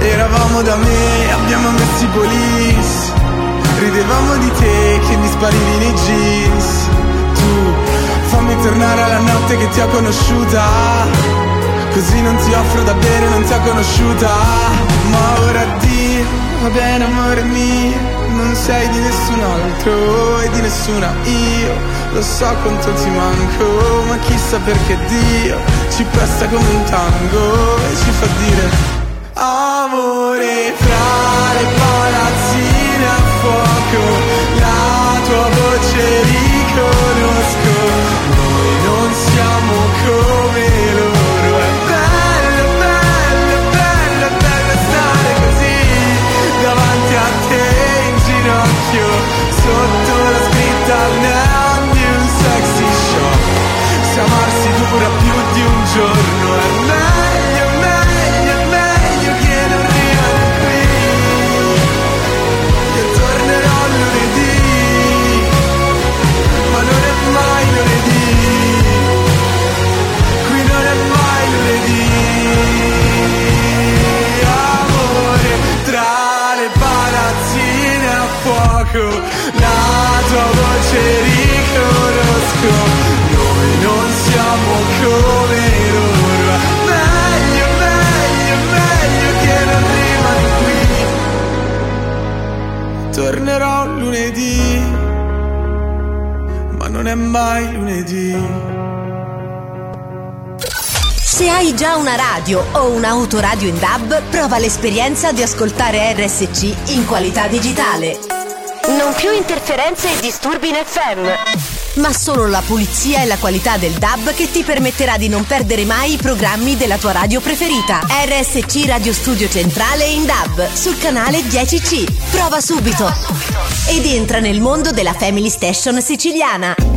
Eravamo da me, abbiamo messo i police. Ridevamo di te che mi sparivi nei jeans. Tu fammi tornare alla notte che ti ho conosciuta. Così non ti offro da bere, non ti ho conosciuta Ma ora addio, va bene amore mio Non sei di nessun altro e di nessuna io Lo so quanto ti manco, ma chissà perché Dio Ci presta come un tango e ci fa dire Amore tra le palazzine a fuoco La tua voce riconosco Noi non siamo come non è mai lunedì Se hai già una radio o un'autoradio in DAB, prova l'esperienza di ascoltare RSC in qualità digitale. Non più interferenze e disturbi in FM, ma solo la pulizia e la qualità del DAB che ti permetterà di non perdere mai i programmi della tua radio preferita. RSC Radio Studio Centrale in DAB sul canale 10C. Prova subito ed entra nel mondo della Family Station siciliana.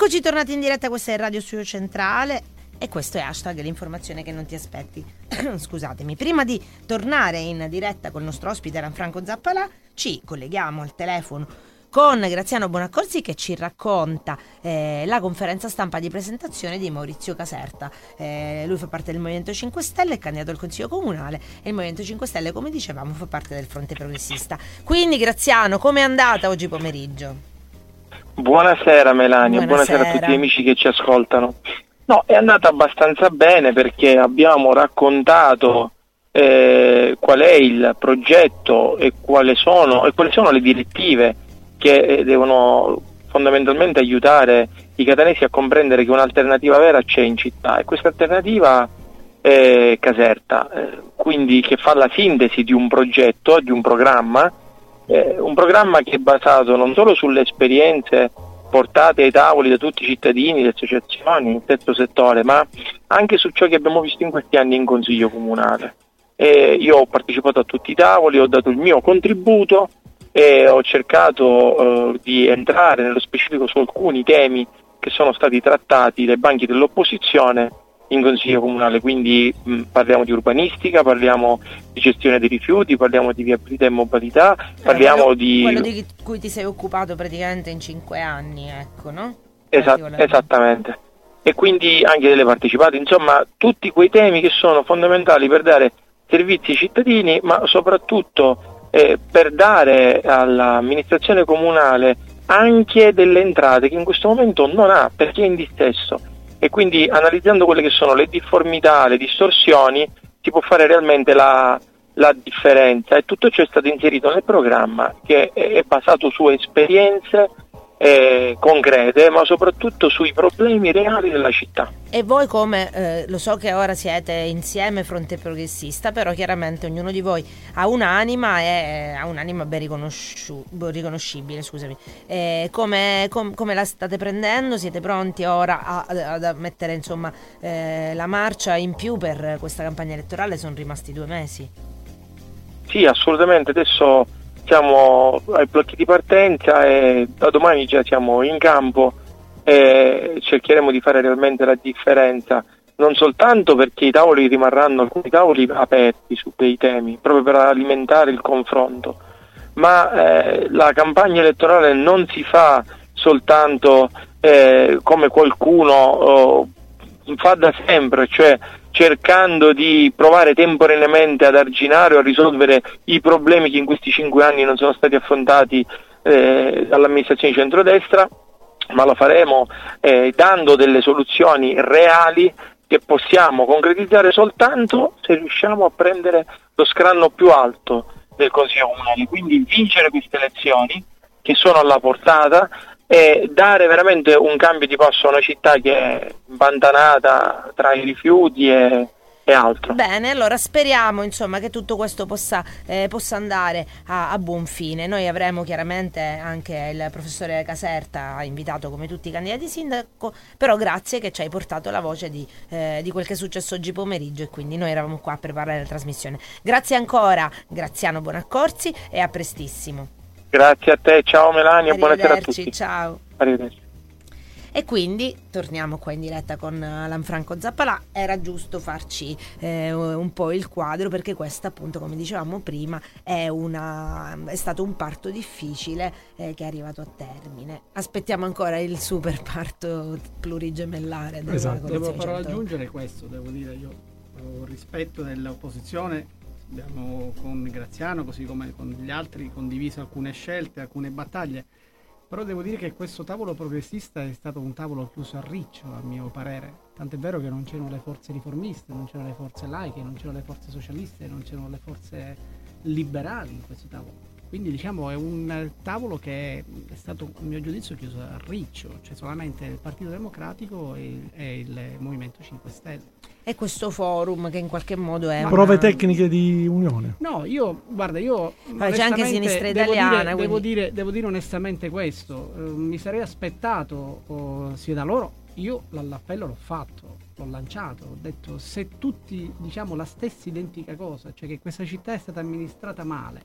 Eccoci tornati in diretta, questa è Radio Studio Centrale e questo è hashtag l'informazione che non ti aspetti. Scusatemi, prima di tornare in diretta con il nostro ospite Franco Zappalà, ci colleghiamo al telefono con Graziano Bonaccorsi che ci racconta eh, la conferenza stampa di presentazione di Maurizio Caserta. Eh, lui fa parte del Movimento 5 Stelle, è candidato al Consiglio Comunale e il Movimento 5 Stelle, come dicevamo, fa parte del Fronte Progressista. Quindi Graziano, com'è andata oggi pomeriggio? Buonasera Melania, Buonasera. buonasera. a tutti gli amici che ci ascoltano. No, è andata abbastanza bene perché abbiamo raccontato eh, qual è il progetto e, quali sono, e quali sono le direttive che eh, devono fondamentalmente aiutare i catanesi a comprendere che un'alternativa vera c'è in città e questa alternativa è Caserta, eh, quindi che fa la sintesi di un progetto, di un programma, eh, un programma che è basato non solo sulle esperienze portate ai tavoli da tutti i cittadini, le associazioni, il terzo settore, ma anche su ciò che abbiamo visto in questi anni in Consiglio Comunale. E io ho partecipato a tutti i tavoli, ho dato il mio contributo e ho cercato eh, di entrare nello specifico su alcuni temi che sono stati trattati dai banchi dell'opposizione in Consiglio Comunale, quindi mh, parliamo di urbanistica, parliamo di gestione dei rifiuti, parliamo di viabilità e mobilità, parliamo quello, di... quello di cui ti sei occupato praticamente in cinque anni, ecco, no? Esa- Particolarmente. esattamente. E quindi anche delle partecipate, insomma, tutti quei temi che sono fondamentali per dare servizi ai cittadini, ma soprattutto eh, per dare all'amministrazione comunale anche delle entrate che in questo momento non ha perché è in dissesto. E quindi analizzando quelle che sono le difformità, le distorsioni, si può fare realmente la, la differenza. E tutto ciò è stato inserito nel programma che è basato su esperienze eh, concrete, ma soprattutto sui problemi reali della città. E voi come, eh, lo so che ora siete insieme fronte progressista, però chiaramente ognuno di voi ha un'anima e ha un'anima ben riconosciu- riconoscibile, scusami. Eh, come, com- come, la state prendendo? Siete pronti ora a, a, a mettere insomma, eh, la marcia in più per questa campagna elettorale? Sono rimasti due mesi. Sì, assolutamente. Adesso siamo ai blocchi di partenza e da domani già siamo in campo e cercheremo di fare realmente la differenza. Non soltanto perché i tavoli rimarranno alcuni tavoli aperti su dei temi proprio per alimentare il confronto ma eh, la campagna elettorale non si fa soltanto eh, come qualcuno oh, fa da sempre cioè cercando di provare temporaneamente ad arginare o a risolvere i problemi che in questi cinque anni non sono stati affrontati eh, dall'amministrazione di centrodestra, ma lo faremo eh, dando delle soluzioni reali che possiamo concretizzare soltanto se riusciamo a prendere lo scranno più alto del Consiglio Comunale, quindi vincere queste elezioni che sono alla portata e dare veramente un cambio di passo a una città che è impantanata tra i rifiuti e, altro. Bene, allora speriamo insomma che tutto questo possa, eh, possa andare a, a, buon fine. Noi avremo chiaramente anche il professore Caserta invitato come tutti i candidati sindaco, però grazie che ci hai portato la voce di, eh, di quel che è successo oggi pomeriggio e quindi noi eravamo qua a preparare la trasmissione. Grazie ancora, Graziano Buonaccorsi e a prestissimo. Grazie a te, ciao Melania, buonasera a tutti. Ciao. Arrivederci. E quindi torniamo qua in diretta con Lanfranco Zappalà. Era giusto farci eh, un po' il quadro perché questa, appunto, come dicevamo prima, è, una, è stato un parto difficile eh, che è arrivato a termine. Aspettiamo ancora il super parto plurigemellare. Esatto. Devo però aggiungere questo, devo dire io ho rispetto dell'opposizione abbiamo con Graziano, così come con gli altri, condiviso alcune scelte, alcune battaglie. Però devo dire che questo tavolo progressista è stato un tavolo chiuso a riccio, a mio parere. Tant'è vero che non c'erano le forze riformiste, non c'erano le forze laiche, non c'erano le forze socialiste, non c'erano le forze liberali in questo tavolo. Quindi diciamo è un tavolo che è stato, a mio giudizio, chiuso a riccio, cioè solamente il Partito Democratico e, il Movimento 5 Stelle e questo forum che in qualche modo è... Prove una... tecniche di unione. No, io, guarda, io... Ma c'è anche sinistra italiana. Devo dire, quindi... devo dire, devo dire onestamente questo, uh, mi sarei aspettato uh, sia da loro, io l'appello l'ho fatto, l'ho lanciato, ho detto se tutti diciamo la stessa identica cosa, cioè che questa città è stata amministrata male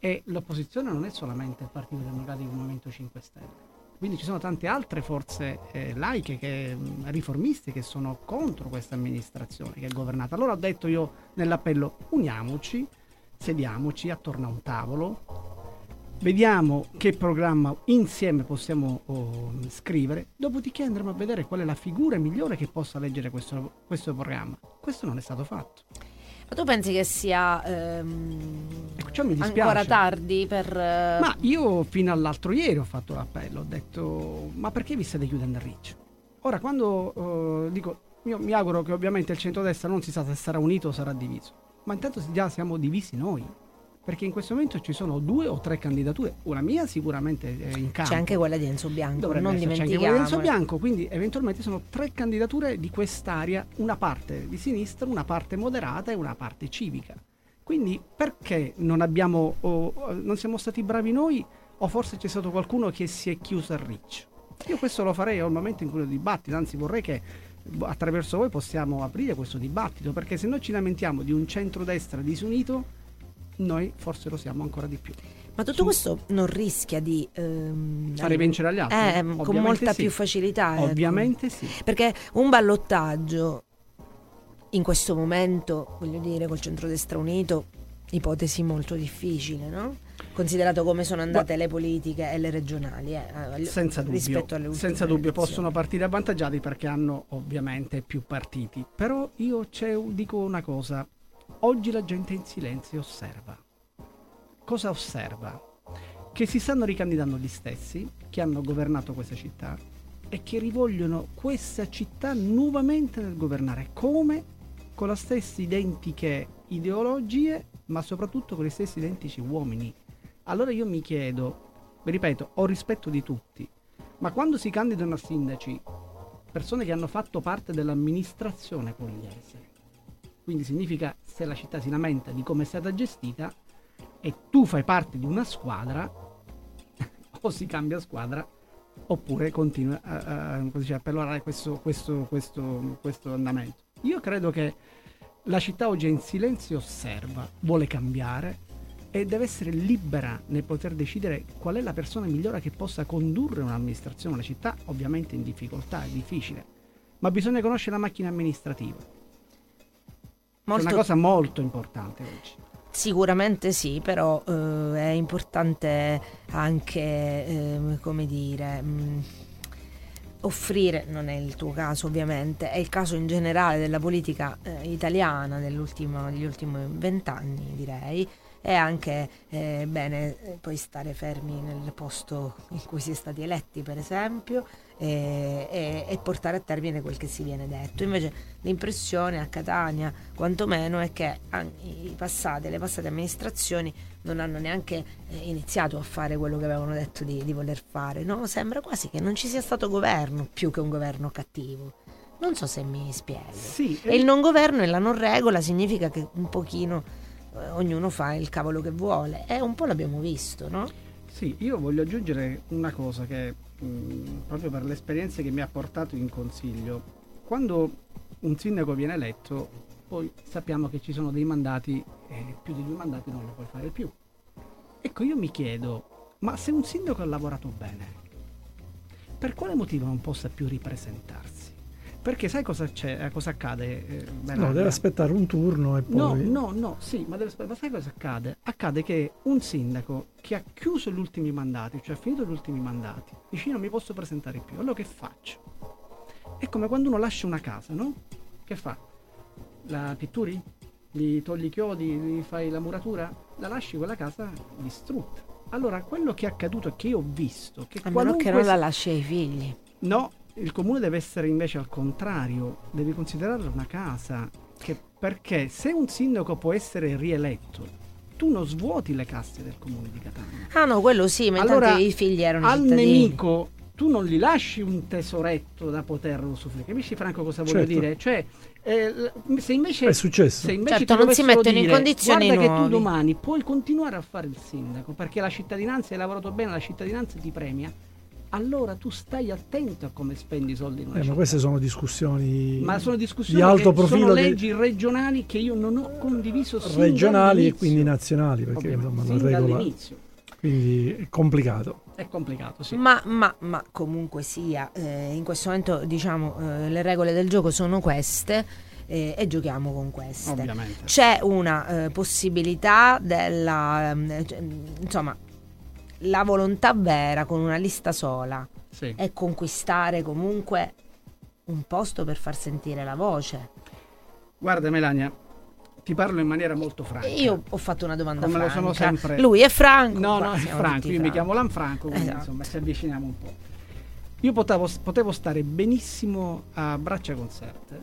e l'opposizione non è solamente il Partito Democratico e il Movimento 5 Stelle quindi ci sono tante altre forze eh, laiche, che, mm, riformiste, che sono contro questa amministrazione che è governata. Allora ho detto io nell'appello, uniamoci, sediamoci attorno a un tavolo, vediamo che programma insieme possiamo oh, scrivere, dopodiché andremo a vedere qual è la figura migliore che possa leggere questo, questo programma. Questo non è stato fatto. Ma tu pensi che sia ehm, ecco, ancora tardi per... Uh... Ma io fino all'altro ieri ho fatto l'appello, ho detto ma perché vi state chiudendo a riccio? Ora quando uh, dico, io mi auguro che ovviamente il centrodestra non si sa se sarà unito o sarà diviso, ma intanto già siamo divisi noi perché in questo momento ci sono due o tre candidature, una mia sicuramente è in campo. C'è anche quella di Enzo Bianco, Dovrebbe non dimentichiamo. C'è anche quella di Enzo Bianco, quindi eventualmente sono tre candidature di quest'area, una parte di sinistra, una parte moderata e una parte civica. Quindi perché non abbiamo, oh, non siamo stati bravi noi o forse c'è stato qualcuno che si è chiuso a riccio? Io questo lo farei al momento in cui lo dibattito, anzi vorrei che attraverso voi possiamo aprire questo dibattito, perché se noi ci lamentiamo di un centrodestra disunito, noi forse lo siamo ancora di più. Ma tutto Su... questo non rischia di ehm, fare vincere agli altri? Eh, con molta sì. più facilità. Ecco. Ovviamente ecco. sì. Perché un ballottaggio in questo momento, voglio dire, col centrodestra unito, ipotesi molto difficile, no? Considerato come sono andate Ma, le politiche e le regionali, eh, senza dubbio, senza dubbio possono partire avvantaggiati perché hanno ovviamente più partiti. Però io dico una cosa, Oggi la gente in silenzio osserva. Cosa osserva? Che si stanno ricandidando gli stessi che hanno governato questa città e che rivogliono questa città nuovamente nel governare. Come? Con le stesse identiche ideologie, ma soprattutto con gli stessi identici uomini. Allora io mi chiedo, vi ripeto, ho rispetto di tutti, ma quando si candidano a sindaci persone che hanno fatto parte dell'amministrazione pugliese, quindi significa se la città si lamenta di come è stata gestita e tu fai parte di una squadra, o si cambia squadra oppure continua a, a, a perlorare questo, questo, questo, questo andamento. Io credo che la città oggi è in silenzio osserva, vuole cambiare e deve essere libera nel poter decidere qual è la persona migliore che possa condurre un'amministrazione. Una città ovviamente in difficoltà, è difficile, ma bisogna conoscere la macchina amministrativa. Molto... È una cosa molto importante oggi. Sicuramente sì, però eh, è importante anche, eh, come dire, mh, offrire, non è il tuo caso ovviamente, è il caso in generale della politica eh, italiana degli ultimi vent'anni direi, è anche eh, bene eh, poi stare fermi nel posto in cui si è stati eletti per esempio e, e, e, portare a termine quel che si viene detto invece l'impressione a Catania quantomeno è che passate, le passate amministrazioni non hanno neanche eh, iniziato a fare quello che avevano detto di, di voler fare no? sembra quasi che non ci sia stato governo più che un governo cattivo non so se mi spiego. Sì, e il non governo e la non regola significa che un pochino eh, ognuno fa il cavolo che vuole e un po' l'abbiamo visto, no? Sì, io voglio aggiungere una cosa che mm, proprio per le esperienze che mi ha portato in consiglio. Quando un sindaco viene eletto, poi sappiamo che ci sono dei mandati e più di due mandati non lo puoi fare più. Ecco, io mi chiedo, ma se un sindaco ha lavorato bene, per quale motivo non possa più ripresentarsi? Perché sai cosa, c'è, eh, cosa accade? Eh, no, deve aspettare un turno e poi... No, no, no, sì, ma, deve, ma sai cosa accade? Accade che un sindaco che ha chiuso gli ultimi mandati, cioè ha finito gli ultimi mandati, dice non mi posso presentare più, allora che faccio? È come quando uno lascia una casa, no? Che fa? La pitturi? Gli togli i chiodi, gli fai la muratura? La lasci quella casa distrutta. Allora, quello che è accaduto è che io ho visto che A meno che non la lasci ai figli. No, il comune deve essere invece al contrario, devi considerarla una casa, perché se un sindaco può essere rieletto, tu non svuoti le casse del comune di Catania. Ah no, quello sì, ma allora, i figli erano al cittadini. nemico tu non gli lasci un tesoretto da poter usufruire. Capisci Franco cosa voglio certo. dire? Cioè, eh, se invece è successo. Se invece certo, non si mettono dire, in condizioni guarda nuovi. che tu domani puoi continuare a fare il sindaco perché la cittadinanza hai lavorato bene, la cittadinanza ti premia allora tu stai attento a come spendi i soldi. Eh, ma queste sono discussioni, ma sono discussioni di alto profilo. Sono leggi che... regionali che io non ho condiviso Regionali e quindi nazionali, perché insomma la regola... Dall'inizio. Quindi è complicato. È complicato, sì. Ma, ma, ma comunque sia, eh, in questo momento diciamo eh, le regole del gioco sono queste. Eh, e giochiamo con queste. Ovviamente. C'è una eh, possibilità della, eh, insomma, la volontà vera con una lista sola sì. è conquistare comunque un posto per far sentire la voce. Guarda Melania, ti parlo in maniera molto franca. Io ho fatto una domanda Come franca. lo sono sempre. Lui è Franco. No, no, è Franco. Io mi chiamo Lanfranco, quindi esatto. insomma ci avviciniamo un po'. Io potevo, potevo stare benissimo a braccia concerte,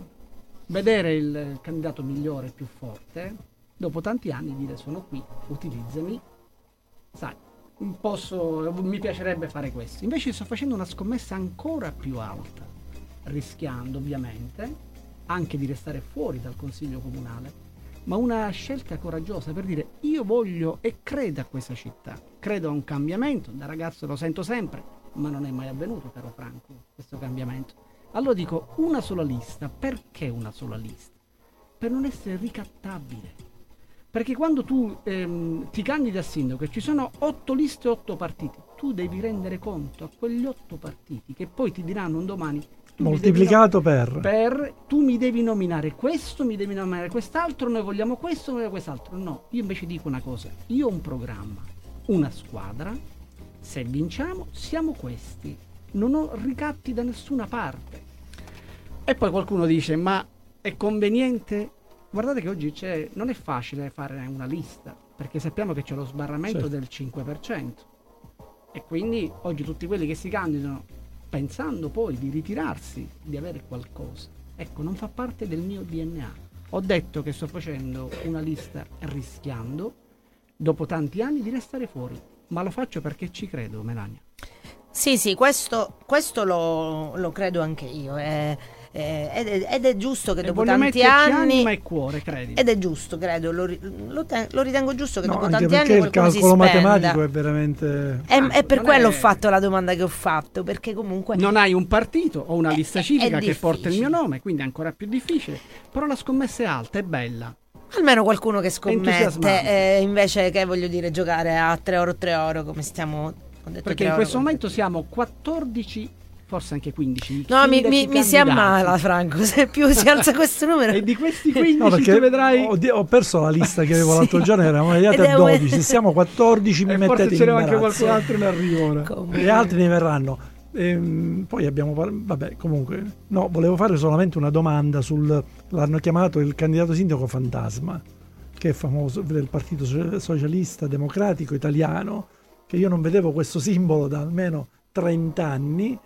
vedere il candidato migliore, più forte, dopo tanti anni dire sono qui, utilizzami. Sai, posso, mi piacerebbe fare questo. Invece sto facendo una scommessa ancora più alta, rischiando ovviamente anche di restare fuori dal consiglio comunale, ma una scelta coraggiosa per dire io voglio e credo a questa città, credo a un cambiamento, da ragazzo lo sento sempre, ma non è mai avvenuto, caro Franco, questo cambiamento. Allora dico una sola lista, perché una sola lista? Per non essere ricattabile perché quando tu ehm, ti candidi a sindaco e ci sono otto liste e otto partiti, tu devi rendere conto a quegli otto partiti che poi ti diranno un domani moltiplicato per. per tu mi devi nominare questo, mi devi nominare quest'altro, noi vogliamo questo, noi vogliamo quest'altro. No, io invece dico una cosa, io ho un programma, una squadra, se vinciamo siamo questi, non ho ricatti da nessuna parte. E poi qualcuno dice, ma è conveniente Guardate che oggi non è facile fare una lista, perché sappiamo che c'è lo sbarramento certo. del 5%. E quindi oggi tutti quelli che si candidano pensando poi di ritirarsi, di avere qualcosa, ecco, non fa parte del mio DNA. Ho detto che sto facendo una lista rischiando, dopo tanti anni, di restare fuori. ma lo faccio perché ci credo, Melania. Sì, sì, questo, questo lo, lo credo anche io. eh, eh, ed, è, ed è giusto che E dopo tanti anni. anima e cuore, credi. Ed è giusto, credo, lo, lo te- lo ritengo giusto che No, dopo tanti anni il calcolo matematico è veramente... È, è per quello è- ho fatto la domanda che ho fatto, perché comunque Non hai un partito o una lista è civica che porta il mio nome, quindi è ancora più difficile. Però la scommessa è alta, è bella. almeno qualcuno che scommette eh, invece che voglio dire giocare a 3 euro 3 euro come stiamo detto Perché 3 in questo momento siamo 14, forse anche 15. No, mi, mi, mi si ammala Franco, se più si alza questo numero. E di questi 15 No, perché te vedrai... ho, ho perso la lista che avevo Sì. l'altro giorno, eravamo arrivati a è un- 12, se siamo 14 mi E mettete forse in ce n'è anche imbarazzo. qualcun altro in arrivo ora. E altri ne verranno. Ehm, poi abbiamo par- vabbè, comunque, no, volevo fare solamente una domanda sul l'hanno chiamato il candidato sindaco fantasma, che è famoso del Partito Socia- Socialista Democratico Italiano, che io non vedevo questo simbolo da almeno 30 anni,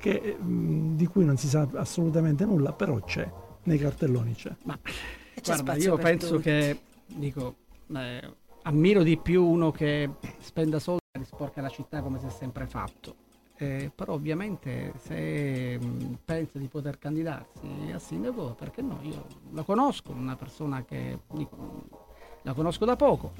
che, mh, di cui non si sa assolutamente nulla, però c'è, nei cartelloni c'è. Ma c'è guarda, spazio io penso tutti. che dico eh, ammiro di più uno che spenda soldi e risporca la città come si è sempre fatto. Eh, però ovviamente se mh, pensa di poter candidarsi a sindaco, perché no? Io la conosco, una persona che dico, la conosco da poco.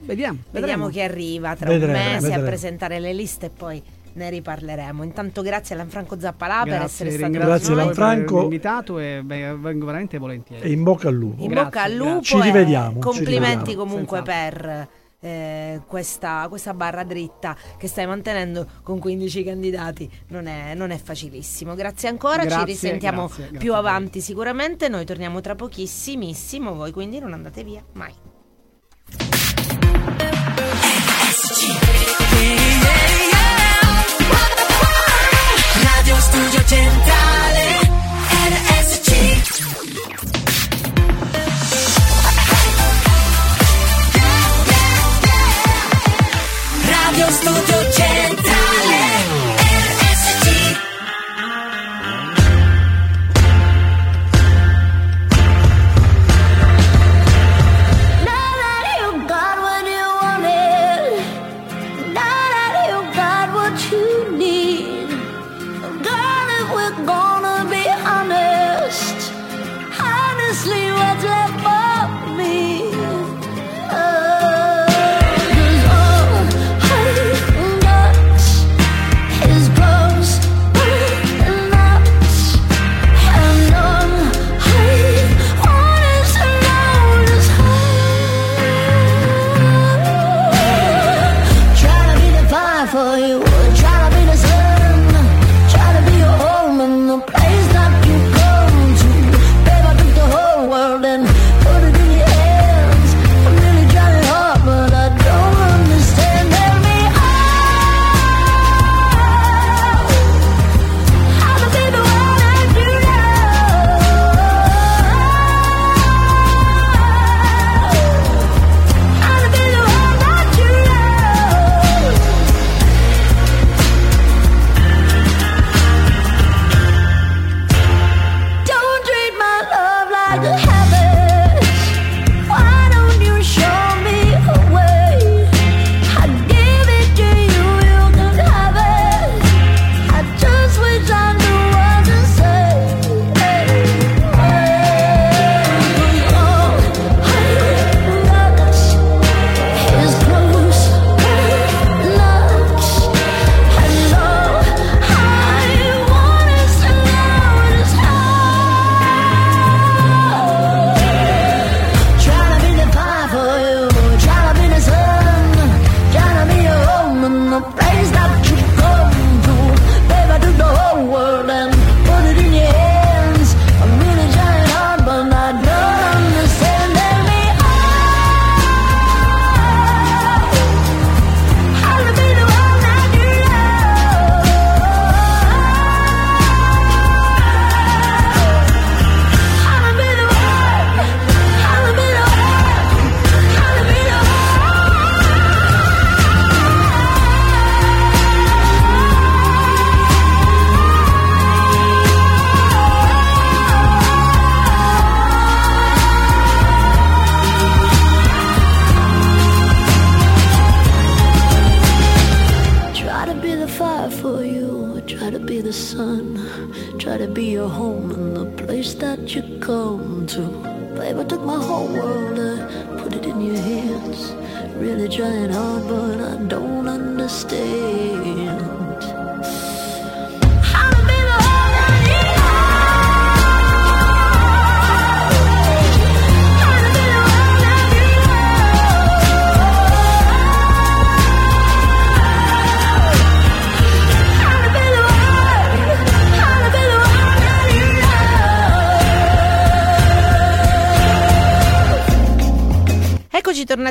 Vediamo, Vediamo chi arriva tra Vedremo, un mese a vedremo. presentare le liste e poi ne riparleremo. Intanto grazie a Lanfranco Zappalà per essere stato Grazie, con per Lanfranco. invitato e beh, vengo veramente volentieri. E in bocca al lupo. In Grazie, bocca al grazie. lupo. Ci rivediamo, ci Complimenti rivediamo. comunque Senz'altro. per eh, questa, questa barra dritta che stai mantenendo con 15 candidati. Non è, non è facilissimo. Grazie ancora. Grazie, Ci risentiamo grazie, grazie più avanti sicuramente. Noi torniamo tra pochissimissimo. Voi quindi non andate via mai.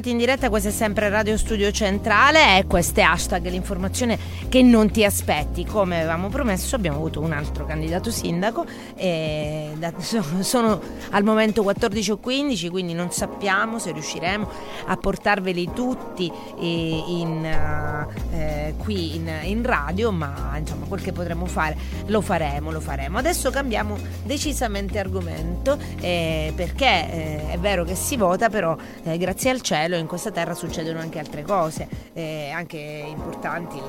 Tornati in diretta, questo è sempre Radio Studio Centrale e questo è hashtag l'informazione che non ti aspetti. Come avevamo promesso abbiamo avuto un altro candidato sindaco, da- sono, sono al momento 14 o 15 quindi non sappiamo se riusciremo a portarveli tutti eh, in, eh, qui in, in radio, ma insomma quel che potremo fare lo faremo, lo faremo. Adesso cambiamo decisamente argomento eh, perché eh, è vero che si vota, però eh, grazie al cielo in questa terra succedono anche altre cose, eh, anche importanti.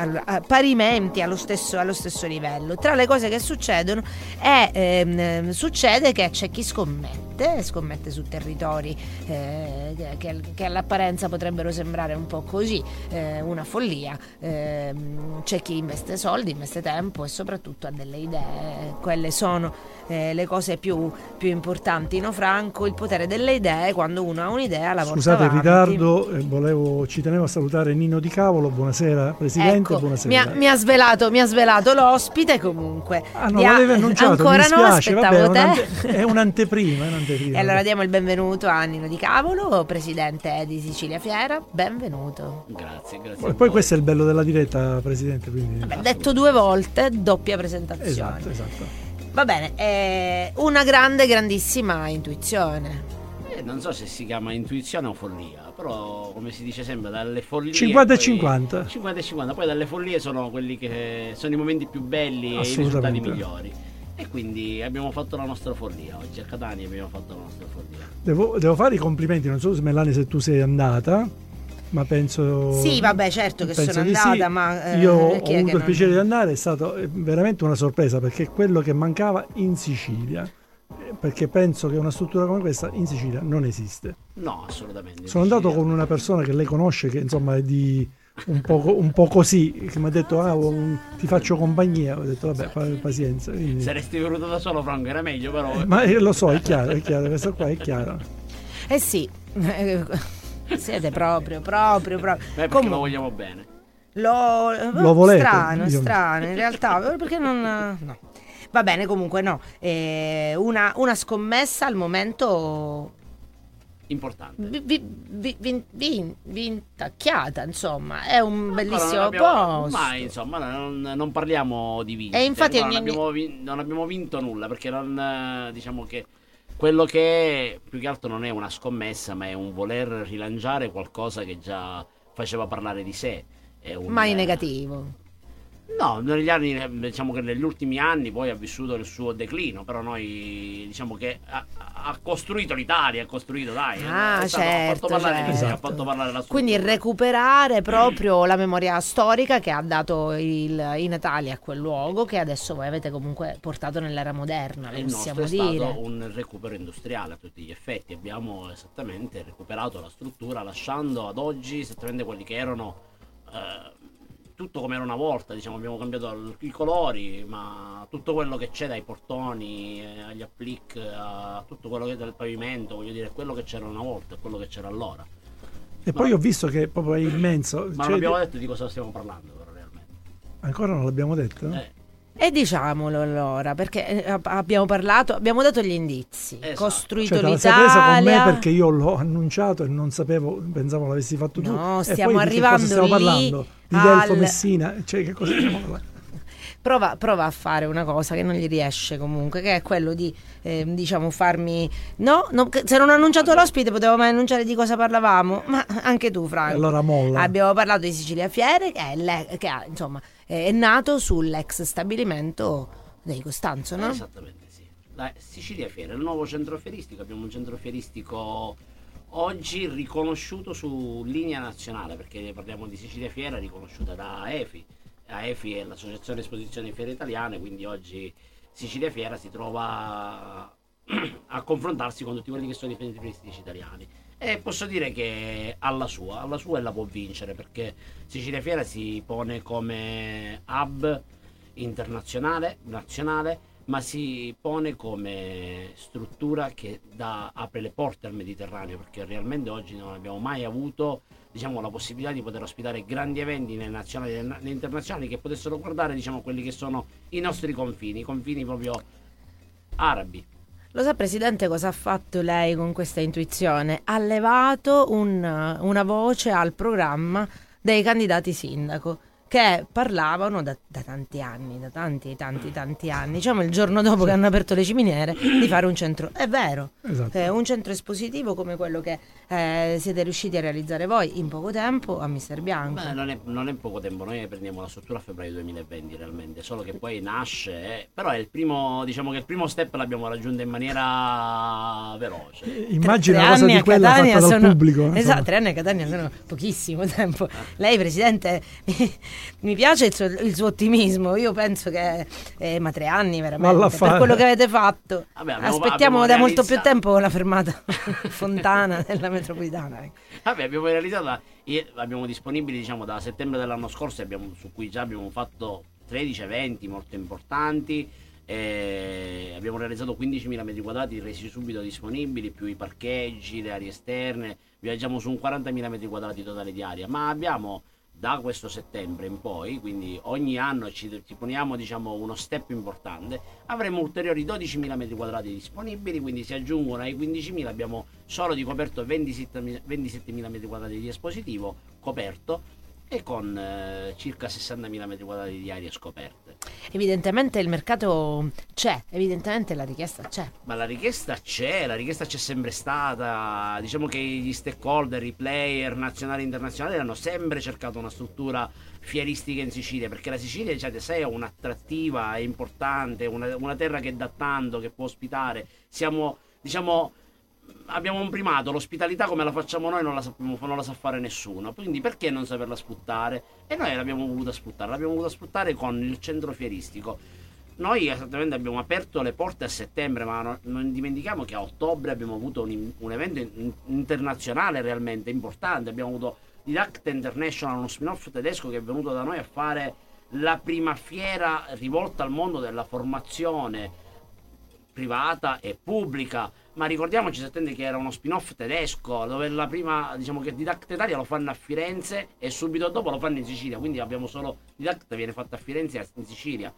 eh, parimenti allo stesso, allo stesso livello. Tra le cose che succedono è, ehm, succede che c'è chi scommette, scommette su territori eh, che- che, all'apparenza potrebbero sembrare un po' così, eh, una follia. Ehm, c'è chi investe soldi, investe tempo e soprattutto ha delle idee. Quelle sono eh, le cose più, più importanti, no Franco? Il potere delle idee, quando uno ha un'idea la Scusate il porta avanti. ritardo, eh, volevo- ci tenevo a salutare Nino Di Cavolo, buonasera Presidente, Ecco, buonasera. mi ha, mi ha svelato, mi ha svelato l'ospite comunque. Ah, non Di- l'avevi annunciato, Ancora mi no, dispiace, aspettavo vabbè, è, te. un'ante- è un'anteprima, è un'anteprima. E allora diamo il benvenuto a Nino Di Cavolo, presidente di Sicilia Fiera. Benvenuto. Grazie, grazie. E poi questo è il bello della diretta, Presidente, quindi... Beh, detto due volte, doppia presentazione. Esatto, esatto. Va bene, eh, una grande, grandissima intuizione. Eh, non so se si chiama intuizione o follia, però come si dice sempre, dalle follie... 50 e poi- 50. 50 e 50, poi dalle follie sono quelli che sono i momenti più belli e i risultati Assolutamente. migliori. E quindi abbiamo fatto la nostra follia oggi a Catania abbiamo fatto la nostra follia. Devo, devo fare i complimenti, non so se Melania se tu sei andata, ma penso... Sì, vabbè, certo che sono andata, sì. ma, eh, Io ho avuto il non- piacere di andare, è stato eh, veramente una sorpresa perché quello che mancava in Sicilia. Eh, Perché penso che una struttura come questa in Sicilia non esiste. No, assolutamente. Sono andato con una persona che lei conosce, che insomma è di un po', un po' così, che mi ha detto ah, un- ti faccio compagnia, ho detto vabbè, fa- pazienza. Quindi- Saresti venuto da solo Franco, era meglio però... Ma eh, lo so, è chiaro, è chiaro, questo qua è chiaro. Eh sì, siete proprio, proprio, proprio. Beh, perché Comunque, lo vogliamo bene. Lo, Lo volete? Strano, Io- strano, in realtà, perché non... No. Va bene, comunque no. Eh, una, una scommessa al momento Importante. vi, vi, vi, vi- vi- intacchiata, insomma, è un bellissimo non abbiamo- posto. Ma insomma, non, non parliamo di vincite. E infatti ancora non, ogni- abbiamo, non abbiamo vinto nulla perché non eh, diciamo che quello che è più che altro non è una scommessa, ma è un voler rilanciare qualcosa che già faceva parlare di sé. È un, Mai negativo. No, negli anni, eh, diciamo che negli ultimi anni poi ha vissuto il suo declino, però noi diciamo che ha, ha costruito l'Italia, ha costruito, dai, Ah, è stato- ha certo, fatto parlare certo. ha fatto parlare la sua Quindi recuperare proprio la memoria storica che ha dato il, i Natali a quel luogo che adesso voi avete comunque portato nell'era moderna, lo possiamo è dire. stato un recupero industriale a tutti gli effetti. Abbiamo esattamente recuperato la struttura lasciando ad oggi esattamente quelli che erano eh, tutto come era una volta. Diciamo, abbiamo cambiato i colori, ma tutto quello che c'è dai portoni eh, agli applic, a tutto quello che è del pavimento, voglio dire, quello che c'era una volta e quello che c'era allora. E poi ho visto che proprio è immenso. Ma cioè, non abbiamo detto di cosa stiamo parlando, però, realmente. Ancora non l'abbiamo detto? Eh. E diciamolo allora, perché eh, ab- abbiamo parlato, abbiamo dato gli indizi. Esatto. Costruito Cioè, la sei presa con me l'Italia. perché io l'ho annunciato e non sapevo, pensavo l'avessi fatto tu. No, stiamo arrivando stiamo lì parlando? Di Delfo al- Messina? Cioè, che cosa stiamo parlando? Prova, prova a fare una cosa che non gli riesce comunque, che è quello di, ehm, diciamo, farmi... No, no, se non ho annunciato l'ospite potevo mai annunciare di cosa parlavamo, ma anche tu Franco. Allora molla. Abbiamo parlato di Sicilia Fiere, che è, le- che ha, insomma, è nato sull'ex stabilimento dei Costanzo, no? Esattamente sì. La Sicilia Fiera, il nuovo centro fieristico, abbiamo un centro fieristico oggi riconosciuto su linea nazionale, perché parliamo di Sicilia Fiera riconosciuta da EFI, AEFI è l'Associazione Esposizioni Fiere Italiane, quindi oggi Sicilia Fiera si trova a confrontarsi con tutti quelli che sono i fieri turistici italiani. E posso dire che alla sua, alla sua e la può vincere perché Sicilia Fiera si pone come hub internazionale, nazionale, ma si pone come struttura che dà- apre le porte al Mediterraneo perché realmente oggi non abbiamo mai avuto diciamo, la possibilità di poter ospitare grandi eventi né nazionali né internazionali che potessero guardare diciamo, quelli che sono i nostri confini, i confini proprio arabi. Lo sa Presidente cosa ha fatto lei con questa intuizione? Ha levato un- una voce al programma dei candidati sindaco che parlavano da, da tanti anni, da tanti, tanti, tanti anni, diciamo il giorno dopo che hanno aperto le ciminiere, di fare un centro, è vero, Esatto. eh, un centro espositivo come quello che eh, siete riusciti a realizzare voi in poco tempo a Mister Bianco. Beh, non, è, non è poco tempo, noi prendiamo la struttura a febbraio 2020 realmente, solo che poi nasce, eh, però è il primo, diciamo che il primo step l'abbiamo raggiunto in maniera veloce. Immagina tre una cosa anni di a quella Catania fatta dal sono... pubblico. eh, Esatto, insomma. tre anni a Catania sono pochissimo tempo. Lei, Presidente, mi, piace il suo, il suo ottimismo. Io penso che... eh, ma tre anni veramente, per quello che avete fatto. Vabbè, abbiamo- Aspettiamo abbiamo da molto più realizzato- tempo la fermata Fontana della metropolitana. ecco. Vabbè, abbiamo realizzato, abbiamo disponibili diciamo da settembre dell'anno scorso, abbiamo- su cui già abbiamo fatto 13 eventi molto importanti. e abbiamo realizzato 15.000 metri quadrati resi subito disponibili, più i parcheggi, le aree esterne. Viaggiamo su un 40.000 metri quadrati totali di aria, ma abbiamo da questo settembre in poi, quindi ogni anno ci, ci poniamo diciamo, uno step importante, avremo ulteriori 12.000 metri quadrati disponibili, quindi si aggiungono ai 15.000, abbiamo solo di coperto 27.000 27.000 metri quadrati di espositivo coperto e con eh, circa 60.000 metri quadrati di aree scoperte. Evidentemente il mercato c'è, evidentemente la richiesta c'è. Ma la richiesta c'è, la richiesta c'è sempre stata. Diciamo che gli stakeholder, i player nazionali e internazionali hanno sempre cercato una struttura fieristica in Sicilia, perché la Sicilia, cioè, sai, è un'attrattiva, è importante, una, una terra che dà tanto, che può ospitare. Siamo, diciamo, abbiamo un primato, l'ospitalità come la facciamo noi non la, sappiamo, non la sa fare nessuno, quindi perché non saperla sfruttare? E noi l'abbiamo voluta sfruttare, l'abbiamo voluta sfruttare con il centro fieristico. Noi esattamente abbiamo aperto le porte a settembre, ma no- non dimentichiamo che a ottobre abbiamo avuto un, un evento in- internazionale realmente importante. Abbiamo avuto Didact International, uno spin-off tedesco che è venuto da noi a fare la prima fiera rivolta al mondo della formazione privata e pubblica. Ma ricordiamoci Settende che era uno spin-off tedesco, dove la prima, diciamo che Didact Italia lo fanno a Firenze e subito dopo lo fanno in Sicilia. Quindi abbiamo solo Didact viene fatto a Firenze e in Sicilia.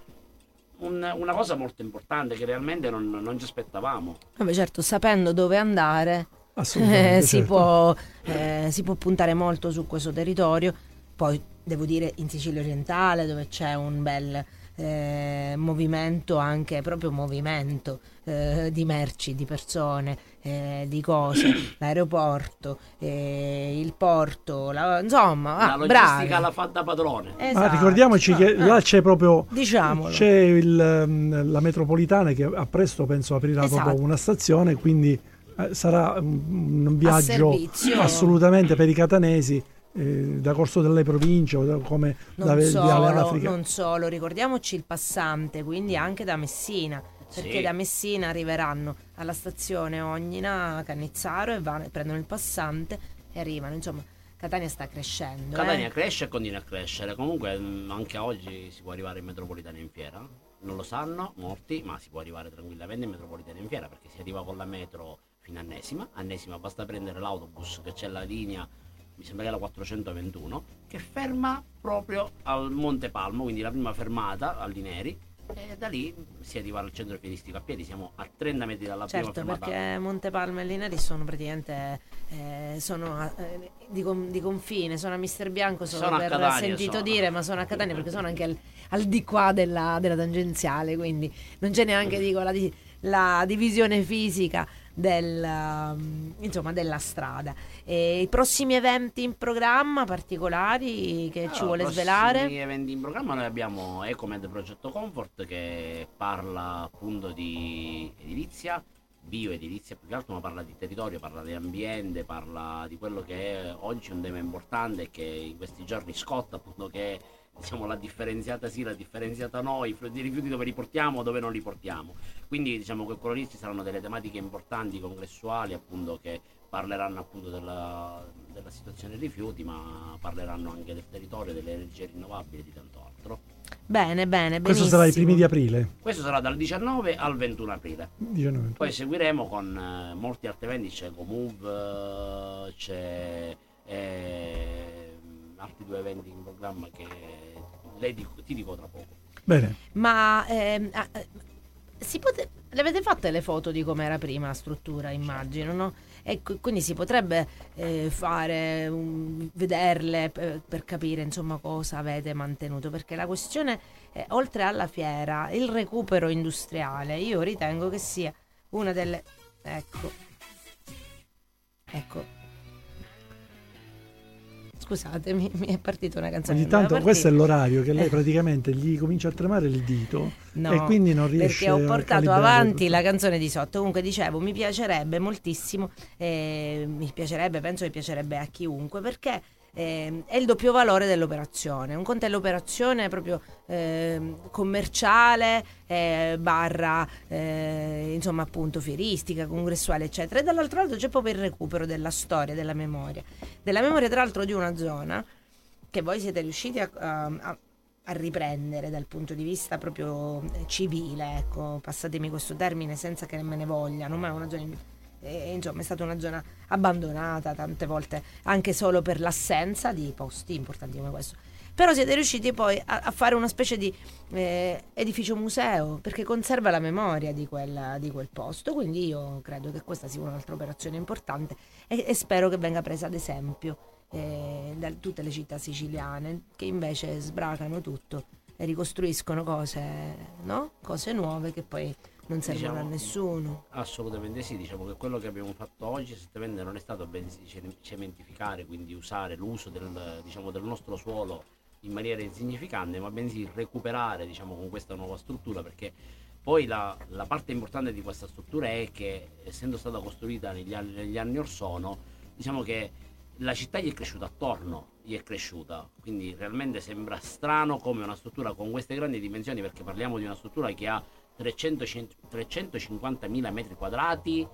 Un- una cosa molto importante che realmente non, non ci aspettavamo. Vabbè, certo, sapendo dove andare, Assolutamente, eh, si, certo. può, eh, si può puntare molto su questo territorio. Poi devo dire in Sicilia orientale, dove c'è un bel eh, movimento, anche proprio movimento eh, di merci, di persone, eh, di cose, l'aeroporto, eh, il porto, la- insomma, la ah, logistica bravi. la fa da padrone. Ma Esatto. ricordiamoci che Ah, là c'è proprio Diciamolo. c'è il, ehm, la metropolitana che a presto penso aprirà Esatto. proprio una stazione, quindi eh, sarà un, un viaggio assolutamente per i catanesi eh, da Corso delle Province o da, come da Non Viale solo, Africa. non solo, ricordiamoci il passante, quindi anche da Messina, perché Sì. da Messina arriveranno alla stazione Ognina, Cannizzaro e vanno- prendono il passante e arrivano, insomma, Catania sta crescendo. Catania eh. cresce e continua a crescere. Comunque, mh, anche oggi si può arrivare in metropolitana in fiera. Non lo sanno molti, ma si può arrivare tranquillamente in metropolitana in fiera perché si arriva con la metro fino a Annesima. Annesima basta prendere l'autobus che c'è la linea, mi sembra che è la 421, che ferma proprio al Monte Palmo, quindi la prima fermata all'Ineri. E da lì si arriva al centro fieristico a piedi, siamo a 30 metri dalla Certo, prima fermata. perché Montepalma e Linari sono praticamente eh, sono a- eh, di, con- di confine, sono a Mister Bianco solo Sono per Catania, sentito sono. dire, ma sono a Catania perché sono anche al, al di qua della, della tangenziale, quindi non c'è neanche dico, la, di- la divisione fisica del, um, insomma, della strada. E I prossimi eventi in programma particolari che ci vuole prossimi svelare? eventi in programma noi abbiamo Ecomed Progetto Comfort che parla appunto di edilizia, bioedilizia più che altro, ma parla di territorio, parla di ambiente, parla di quello che è oggi un tema importante e che in questi giorni scotta appunto che diciamo la differenziata sì, la differenziata no, i rifiuti dove li portiamo, dove non li portiamo. Quindi diciamo che quello lì ci saranno delle tematiche importanti, congressuali, appunto, che parleranno appunto della, della situazione dei rifiuti, ma parleranno anche del territorio, delle energie rinnovabili e di tanto altro. Bene, bene, Questo benissimo. sarà i primi di aprile. Questo sarà dal 19 al 21 aprile. 19. Poi seguiremo con eh, molti altri eventi, c'è GoMove, eh, c'è eh, altri due eventi in programma che lei dico- ti dico tra poco. Bene. Ma ehm, ah, eh, si pote- le avete fatte le foto di com'era prima la struttura, immagino, no? E qu- quindi si potrebbe eh, fare, un- vederle per, per capire insomma cosa avete mantenuto, perché la questione, è, oltre alla fiera, il recupero industriale, io ritengo che sia una delle... Ecco. Ecco. Scusatemi, mi è partita una canzone. Ogni tanto questo è l'orario che lei Eh. praticamente gli comincia a tremare il dito No, e quindi non riesce perché ho a portato avanti tutto. la canzone di sotto. Comunque dicevo, mi piacerebbe moltissimo, eh, mi piacerebbe, penso che piacerebbe a chiunque, perché eh, è il doppio valore dell'operazione. Un conto è l'operazione proprio ehm, commerciale, eh, barra, eh, insomma appunto fieristica, congressuale, eccetera. E dall'altro lato c'è proprio il recupero della storia, della memoria. Della memoria tra l'altro di una zona che voi siete riusciti a, a- a- a riprendere dal punto di vista proprio eh, civile, ecco, passatemi questo termine senza che me ne vogliano, ma è una zona, eh, insomma, è stata una zona abbandonata tante volte anche solo per l'assenza di posti importanti come questo. Però siete riusciti poi a, a fare una specie di eh, edificio museo perché conserva la memoria di, quella- di quel posto. Quindi io credo che questa sia un'altra operazione importante e, e spero che venga presa ad esempio eh, da tutte le città siciliane che invece sbracano tutto e ricostruiscono cose, no? cose nuove che poi non servono Diciamo- a nessuno. Assolutamente sì, diciamo che quello che abbiamo fatto oggi esattamente non è stato ce- cementificare, quindi usare l'uso del, diciamo, del nostro suolo in maniera insignificante, ma bensì recuperare diciamo, con questa nuova struttura perché poi la, la parte importante di questa struttura è che essendo stata costruita negli anni, negli anni or sono, diciamo che la città gli è cresciuta attorno, gli è cresciuta, quindi realmente sembra strano come una struttura con queste grandi dimensioni, perché parliamo di una struttura che ha 300 350.000 metri quadrati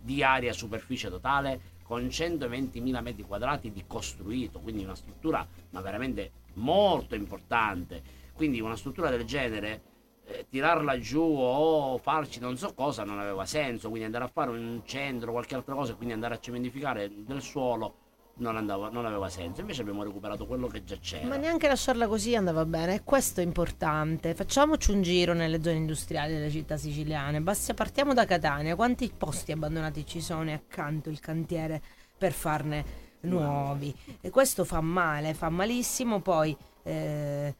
di area superficie totale con 120.000 metri quadrati di costruito, quindi una struttura ma veramente molto importante. Quindi una struttura del genere eh, tirarla giù o farci non so cosa non aveva senso, quindi andare a fare un centro, qualche altra cosa, quindi andare a cementificare del suolo non, andava, non aveva senso. Invece abbiamo recuperato quello che già c'era. Ma neanche lasciarla così andava bene, e questo è importante. Facciamoci un giro nelle zone industriali delle città siciliane. Basta, partiamo da Catania. Quanti posti abbandonati ci sono e accanto il cantiere per farne nuovi? E questo fa male, fa malissimo. Poi eh,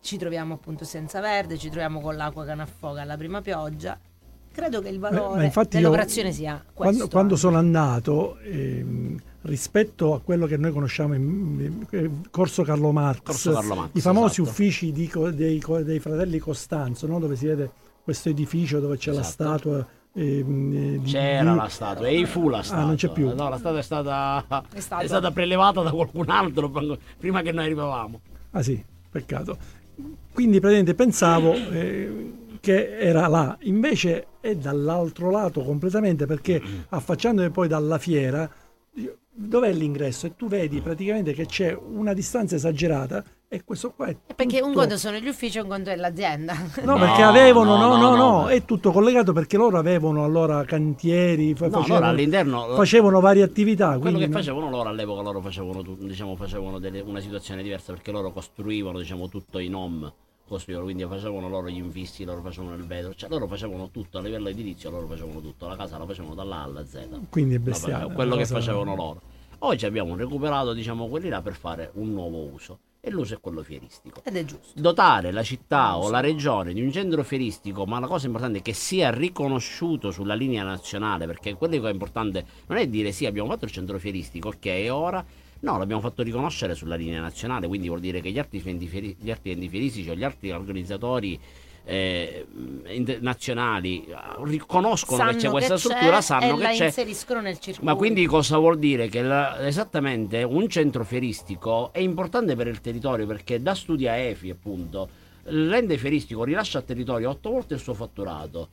ci troviamo appunto senza verde, ci troviamo con l'acqua che non affoga alla prima pioggia. Credo che il valore ma infatti io, dell'operazione sia questo. quando, quando sono andato ehm, rispetto a quello che noi conosciamo in Corso Carlo Marx, Corso Carlo Marx, i famosi esatto. uffici di dei, dei fratelli Costanzo no? dove si vede questo edificio dove c'è la Esatto. statua ehm, eh, C'era di- la statua, e fu la statua. ah non c'è più No, la statua è stata, È statua. è stata prelevata da qualcun altro prima che noi arrivavamo. ah sì peccato quindi praticamente pensavo eh, che era là invece è dall'altro lato completamente perché affacciandomi poi dalla fiera dov'è l'ingresso e tu vedi praticamente che c'è una distanza esagerata e questo qua è Perché un conto sono gli uffici e un conto è l'azienda. No, No, perché avevano, no, no, no, no, no, no. è tutto collegato perché loro avevano allora cantieri, fa- No, facevano, all'interno facevano varie attività. quello Quindi che no- facevano loro all'epoca loro facevano, diciamo, facevano delle- una situazione diversa perché loro costruivano diciamo, tutto in home costruivano, quindi facevano loro gli infissi, loro facevano il vetro, cioè loro facevano tutto a livello edilizio, loro facevano tutto, la casa la facevano dalla A alla Z. Quindi è bestiale. quello che facevano loro. Oggi abbiamo recuperato diciamo quelli là per fare un nuovo uso e l'uso è quello fieristico. Ed è giusto. dotare la città o la regione di un centro fieristico, ma la cosa importante è che sia riconosciuto sulla linea nazionale, perché quello che è importante non è dire sì, abbiamo fatto il centro fieristico, ok, ora no, l'abbiamo fatto riconoscere sulla linea nazionale, quindi vuol dire che gli altri enti fieristici o gli altri organizzatori eh, internazionali eh, riconoscono Sanno che c'è questa che struttura, c'è sanno che la c'è. inseriscono nel circuito. Ma quindi cosa vuol dire? Che la- esattamente un centro fieristico è importante per il territorio perché da studia EFI appunto l'ente fieristico rilascia al territorio otto volte il suo fatturato.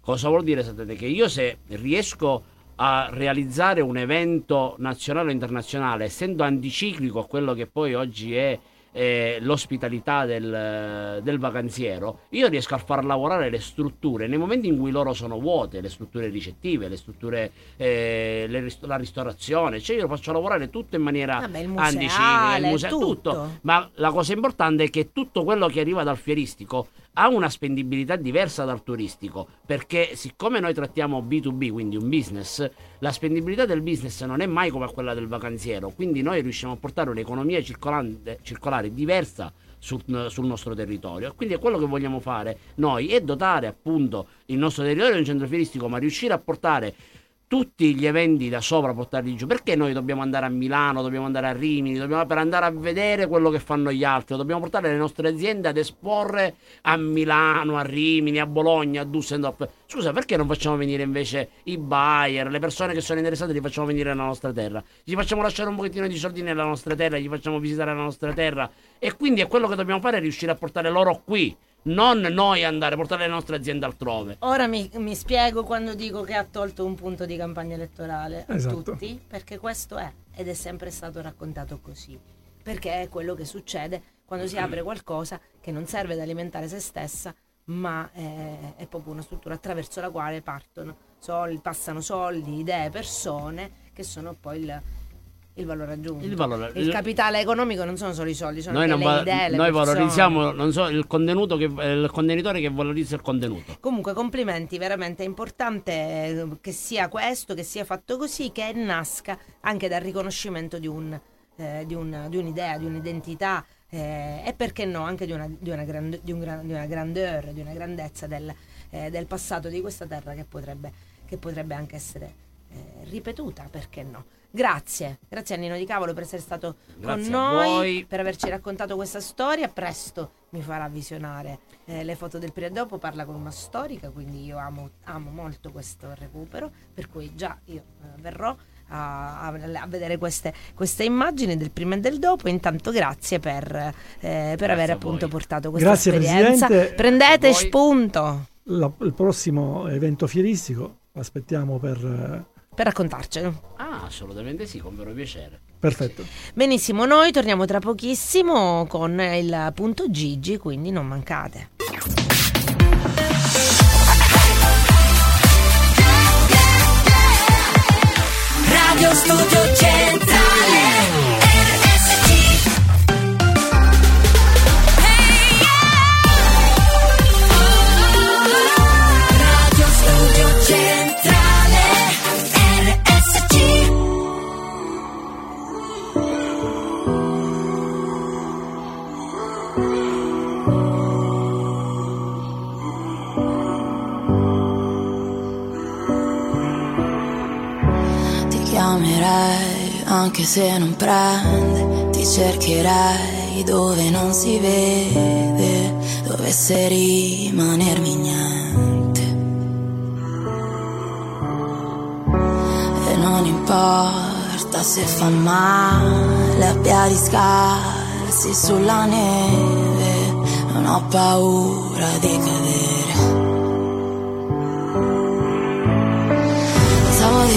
Cosa vuol dire esattamente? Che io se riesco a realizzare un evento nazionale o internazionale essendo anticiclico a quello che poi oggi è eh, l'ospitalità del, del vacanziero, io riesco a far lavorare le strutture nei momenti in cui loro sono vuote, le strutture ricettive, le strutture, eh, le rist- la ristorazione, cioè io lo faccio lavorare tutto in maniera anticiclica, il museo, tutto. tutto. Ma la cosa importante è che tutto quello che arriva dal fieristico ha una spendibilità diversa dal turistico, perché siccome noi trattiamo B2B, quindi un business, la spendibilità del business non è mai come quella del vacanziero, quindi noi riusciamo a portare un'economia circolare diversa sul, sul nostro territorio. Quindi è quello che vogliamo fare noi, è dotare appunto il nostro territorio di un centro fieristico, ma riuscire a portare tutti gli eventi da sopra portarli giù. Perché noi dobbiamo andare a Milano, dobbiamo andare a Rimini, dobbiamo, per andare a vedere quello che fanno gli altri? Dobbiamo portare le nostre aziende ad esporre a Milano, a Rimini, a Bologna, a Düsseldorf. Scusa, perché non facciamo venire invece i buyer, le persone che sono interessate, li facciamo venire nella nostra terra? Gli facciamo lasciare un pochettino di soldi nella nostra terra, gli facciamo visitare la nostra terra. E quindi è quello che dobbiamo fare, riuscire a portare loro qui. Non noi andare a portare le nostre aziende altrove. Ora mi, mi spiego quando dico che ha tolto un punto di campagna elettorale a Esatto. tutti, perché questo è ed è sempre stato raccontato così. Perché è quello che succede quando si apre qualcosa che non serve ad alimentare se stessa, ma è, è proprio una struttura attraverso la quale partono soldi, passano soldi, idee, persone che sono poi il, il valore aggiunto. Il valore- Il il- capitale economico non sono solo i soldi, sono Noi, anche le idee, le noi valorizziamo non so, il contenuto che eh, il contenitore che valorizza il contenuto. Comunque complimenti, veramente è importante eh, che sia questo, che sia fatto così, che nasca anche dal riconoscimento di, un, eh, di, un- di un'idea, di un'identità eh, e perché no anche di una, di una, grand- di un di una grandeur, di una grandezza del, eh, del passato di questa terra che potrebbe, che potrebbe anche essere eh, ripetuta, perché no. Grazie, grazie a Nino Di Cavolo per essere stato Grazie con noi, voi. per averci raccontato questa storia. Presto mi farà visionare eh, le foto del prima e dopo, parla con una storica, quindi io amo, amo molto questo recupero, per cui già io eh, verrò a, a- a vedere queste, queste immagini del prima e del dopo. Intanto grazie per, eh, per aver a appunto portato questa Grazie, esperienza. Presidente. Prendete spunto La- il prossimo evento fieristico aspettiamo per... per raccontarcelo. Ah, assolutamente sì, con vero piacere. perfetto. Benissimo, noi torniamo tra pochissimo con il punto Gigi, quindi non mancate. Radio Studio Centrale chiamerei anche se non prende, ti cercherei dove non si vede, dovesse rimanermi niente. E non importa se fa male, a piedi scarsi sulla neve, non ho paura di cadere.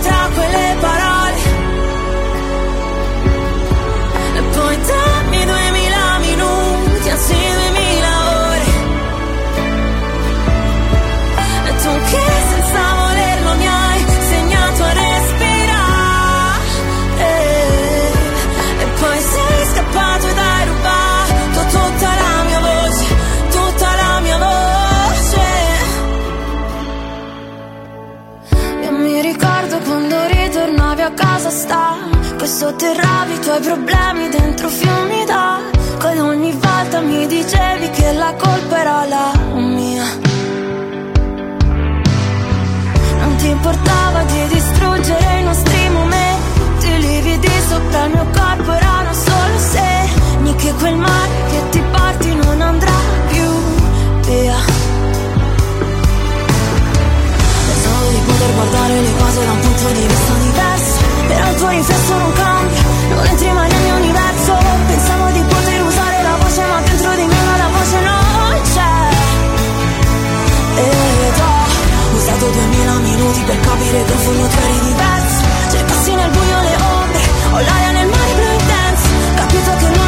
tra quelle parole sotterravi i tuoi problemi dentro fiumi d'acqua Ed ogni volta mi dicevi che la colpa era la mia. Non ti importava di distruggere i nostri momenti. I lividi sopra il mio corpo erano solo segni Che quel mare che ti porti non andrà più via. Pensavo di poter guardare le cose da un punto di vista diverso Però il tuo riflesso non cambia, non entri mai nel mio universo. Pensavo di poter usare la voce ma dentro di me la voce non c'è. Ed ho usato duemila minuti per capire che in fondo tu eri diverso. Cercassi nel buio le ombre, ho l'aria nel mare blu intenso. Capito che non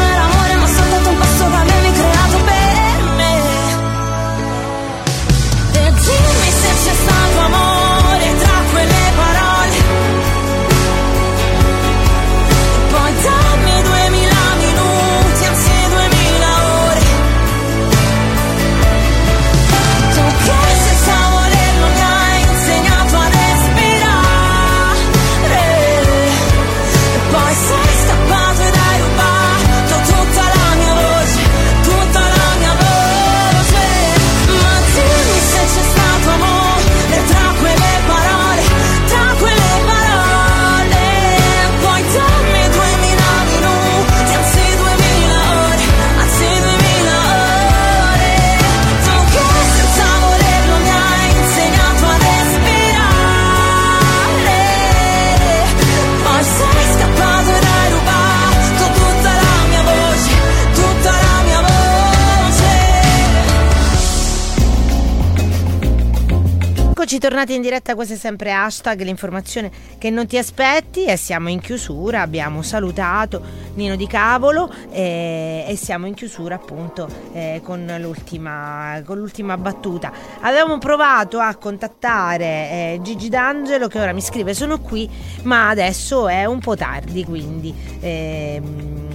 Tornati in diretta, questo è sempre hashtag, l'informazione che non ti aspetti e siamo in chiusura, abbiamo salutato Nino Di Cavolo eh, e siamo in chiusura appunto eh, con, l'ultima, con l'ultima battuta. Avevamo provato a contattare eh, Gigi D'Angelo che ora mi scrive sono qui ma adesso è un po' tardi quindi... ehm,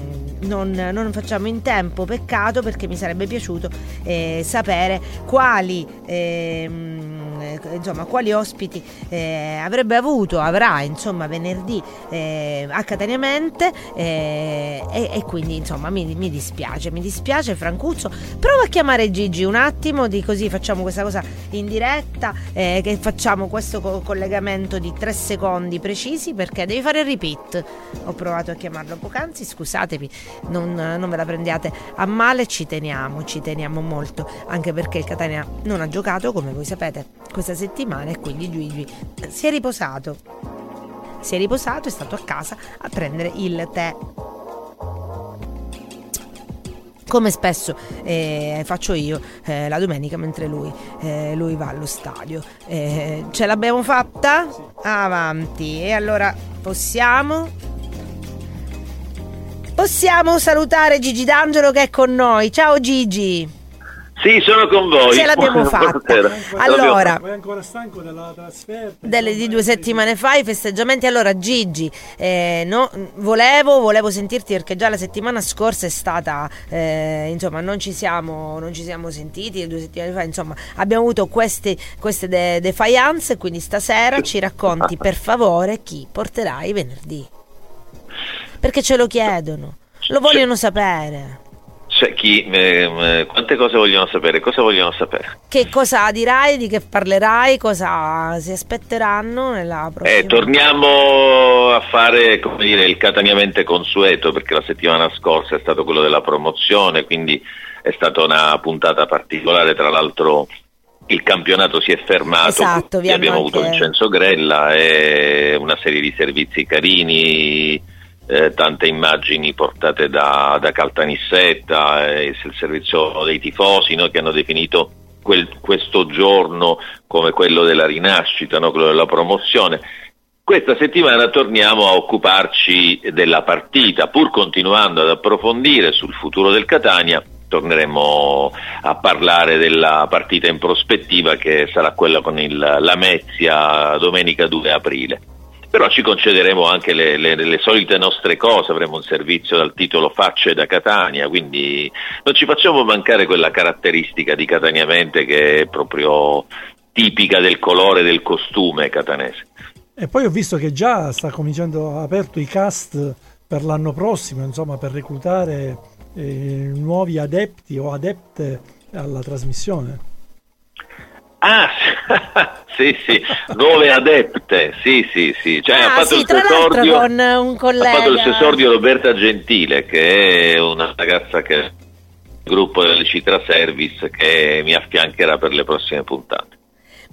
non, non facciamo in tempo, peccato perché mi sarebbe piaciuto eh, sapere quali, ehm, eh, insomma, quali ospiti eh, avrebbe avuto, avrà insomma venerdì eh, a Cataniamente eh, e, e quindi insomma mi, mi dispiace, mi dispiace Francuzzo, prova a chiamare Gigi un attimo, di così facciamo questa cosa in diretta, eh, che facciamo questo co- collegamento di tre secondi precisi perché devi fare il repeat. Ho provato a chiamarlo poc'anzi, scusatemi, non, non ve la prendiate a male, ci teniamo, ci teniamo molto, anche perché il Catania non ha giocato, come voi sapete, questa settimana e quindi Gigi si è riposato. Si è riposato, è stato a casa a prendere il tè come spesso eh, faccio io eh, la domenica mentre lui, eh, lui va allo stadio. Eh, ce l'abbiamo fatta? Avanti. E allora possiamo? Possiamo salutare Gigi D'Angelo che è con noi. Ciao Gigi. Sì, sono con voi. Ce l'abbiamo fatta. Buonasera. Allora, Sei ancora stanco della trasferta? delle di due settimane fa i festeggiamenti. Allora, Gigi, eh, no, volevo, volevo sentirti perché già la settimana scorsa è stata, eh, insomma, non ci siamo, non ci siamo sentiti due settimane fa. Insomma, abbiamo avuto queste, queste de- defiance. Quindi stasera ci racconti per favore chi porterai venerdì. Perché ce lo chiedono, lo vogliono sapere. Cioè, chi, eh, quante cose vogliono sapere? Cosa vogliono sapere? Che cosa dirai, di che parlerai, cosa si aspetteranno nella prossima Eh, torniamo a fare come dire, il cataniamente consueto perché la settimana scorsa è stato quello della promozione, quindi è stata una puntata particolare, tra l'altro il campionato si è fermato, Esatto, abbiamo hanno avuto anche- Vincenzo Grella e una serie di servizi carini, eh, tante immagini portate da, da Caltanissetta, eh, il servizio dei tifosi no, che hanno definito quel- questo giorno come quello della rinascita, no, quello della promozione. Questa settimana torniamo a occuparci della partita, pur continuando ad approfondire sul futuro del Catania. Torneremo a parlare della partita in prospettiva che sarà quella con il Lamezia domenica 2 aprile. Però ci concederemo anche le, le- le solite nostre cose, avremo un servizio dal titolo Facce da Catania, quindi non ci facciamo mancare quella caratteristica di Cataniamente che è proprio tipica del colore del costume catanese. E poi ho visto che già sta cominciando, aperto i cast per l'anno prossimo, insomma, per reclutare eh, nuovi adepti o adepte alla trasmissione. Ah, sì, sì, nuove adepte, sì, sì, sì. Cioè, ha Ah, fatto sì, il tra l'altro con un ha collega. fatto il suo esordio Roberta Gentile, che è una ragazza che gruppo del Citra Service che mi affiancherà per le prossime puntate.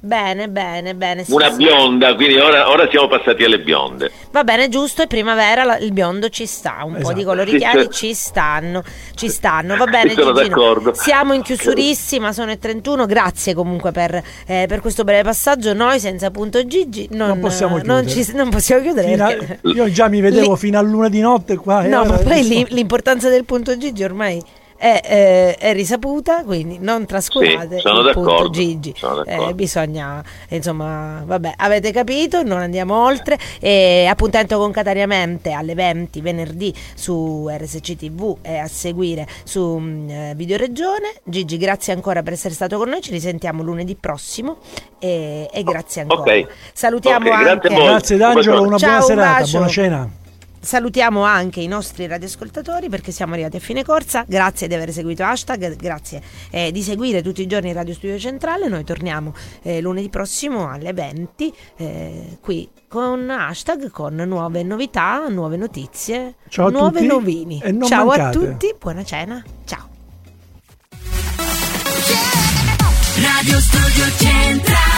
Bene, bene, bene. sì, Una sì. bionda, quindi ora, ora siamo passati alle bionde. Va bene, giusto, è primavera, la- il biondo ci sta, un po' Esatto. di colori Sì, chiari ci stanno, ci stanno, va bene Sono Gigino. d'accordo. Siamo in chiusurissima, sono le 31, grazie comunque per, eh, per questo breve passaggio, noi senza punto Gigi non, Non possiamo eh, non chiudere. ci- non possiamo chiudere. A- perché- io già mi vedevo fino a luna di notte qua. e No, ma poi lì- l'importanza del punto Gigi ormai è, eh, è risaputa, quindi non trascurate Sì, sono il punto d'accordo, Gigi. sono d'accordo. Eh, bisogna, insomma, vabbè, avete capito, non andiamo oltre. E appuntamento concatenamente alle 20 venerdì su RSC TV e a seguire su mm, eh, Videoregione. Gigi, grazie ancora per essere stato con noi, ci risentiamo lunedì prossimo e, e grazie ancora. Ok. Salutiamo Ok, grazie anche. Grazie D'Angelo, una Ciao, buona serata, bacio. buona cena. Salutiamo anche i nostri radioascoltatori perché siamo arrivati a fine corsa. Grazie di aver seguito hashtag, grazie eh, di seguire tutti i giorni Radio Studio Centrale. Noi torniamo eh, lunedì prossimo alle 20 eh, qui con hashtag, con nuove novità, nuove notizie, Ciao nuove tutti novini. e non Ciao mancate. a tutti, buona cena. Ciao. Radio Studio Centrale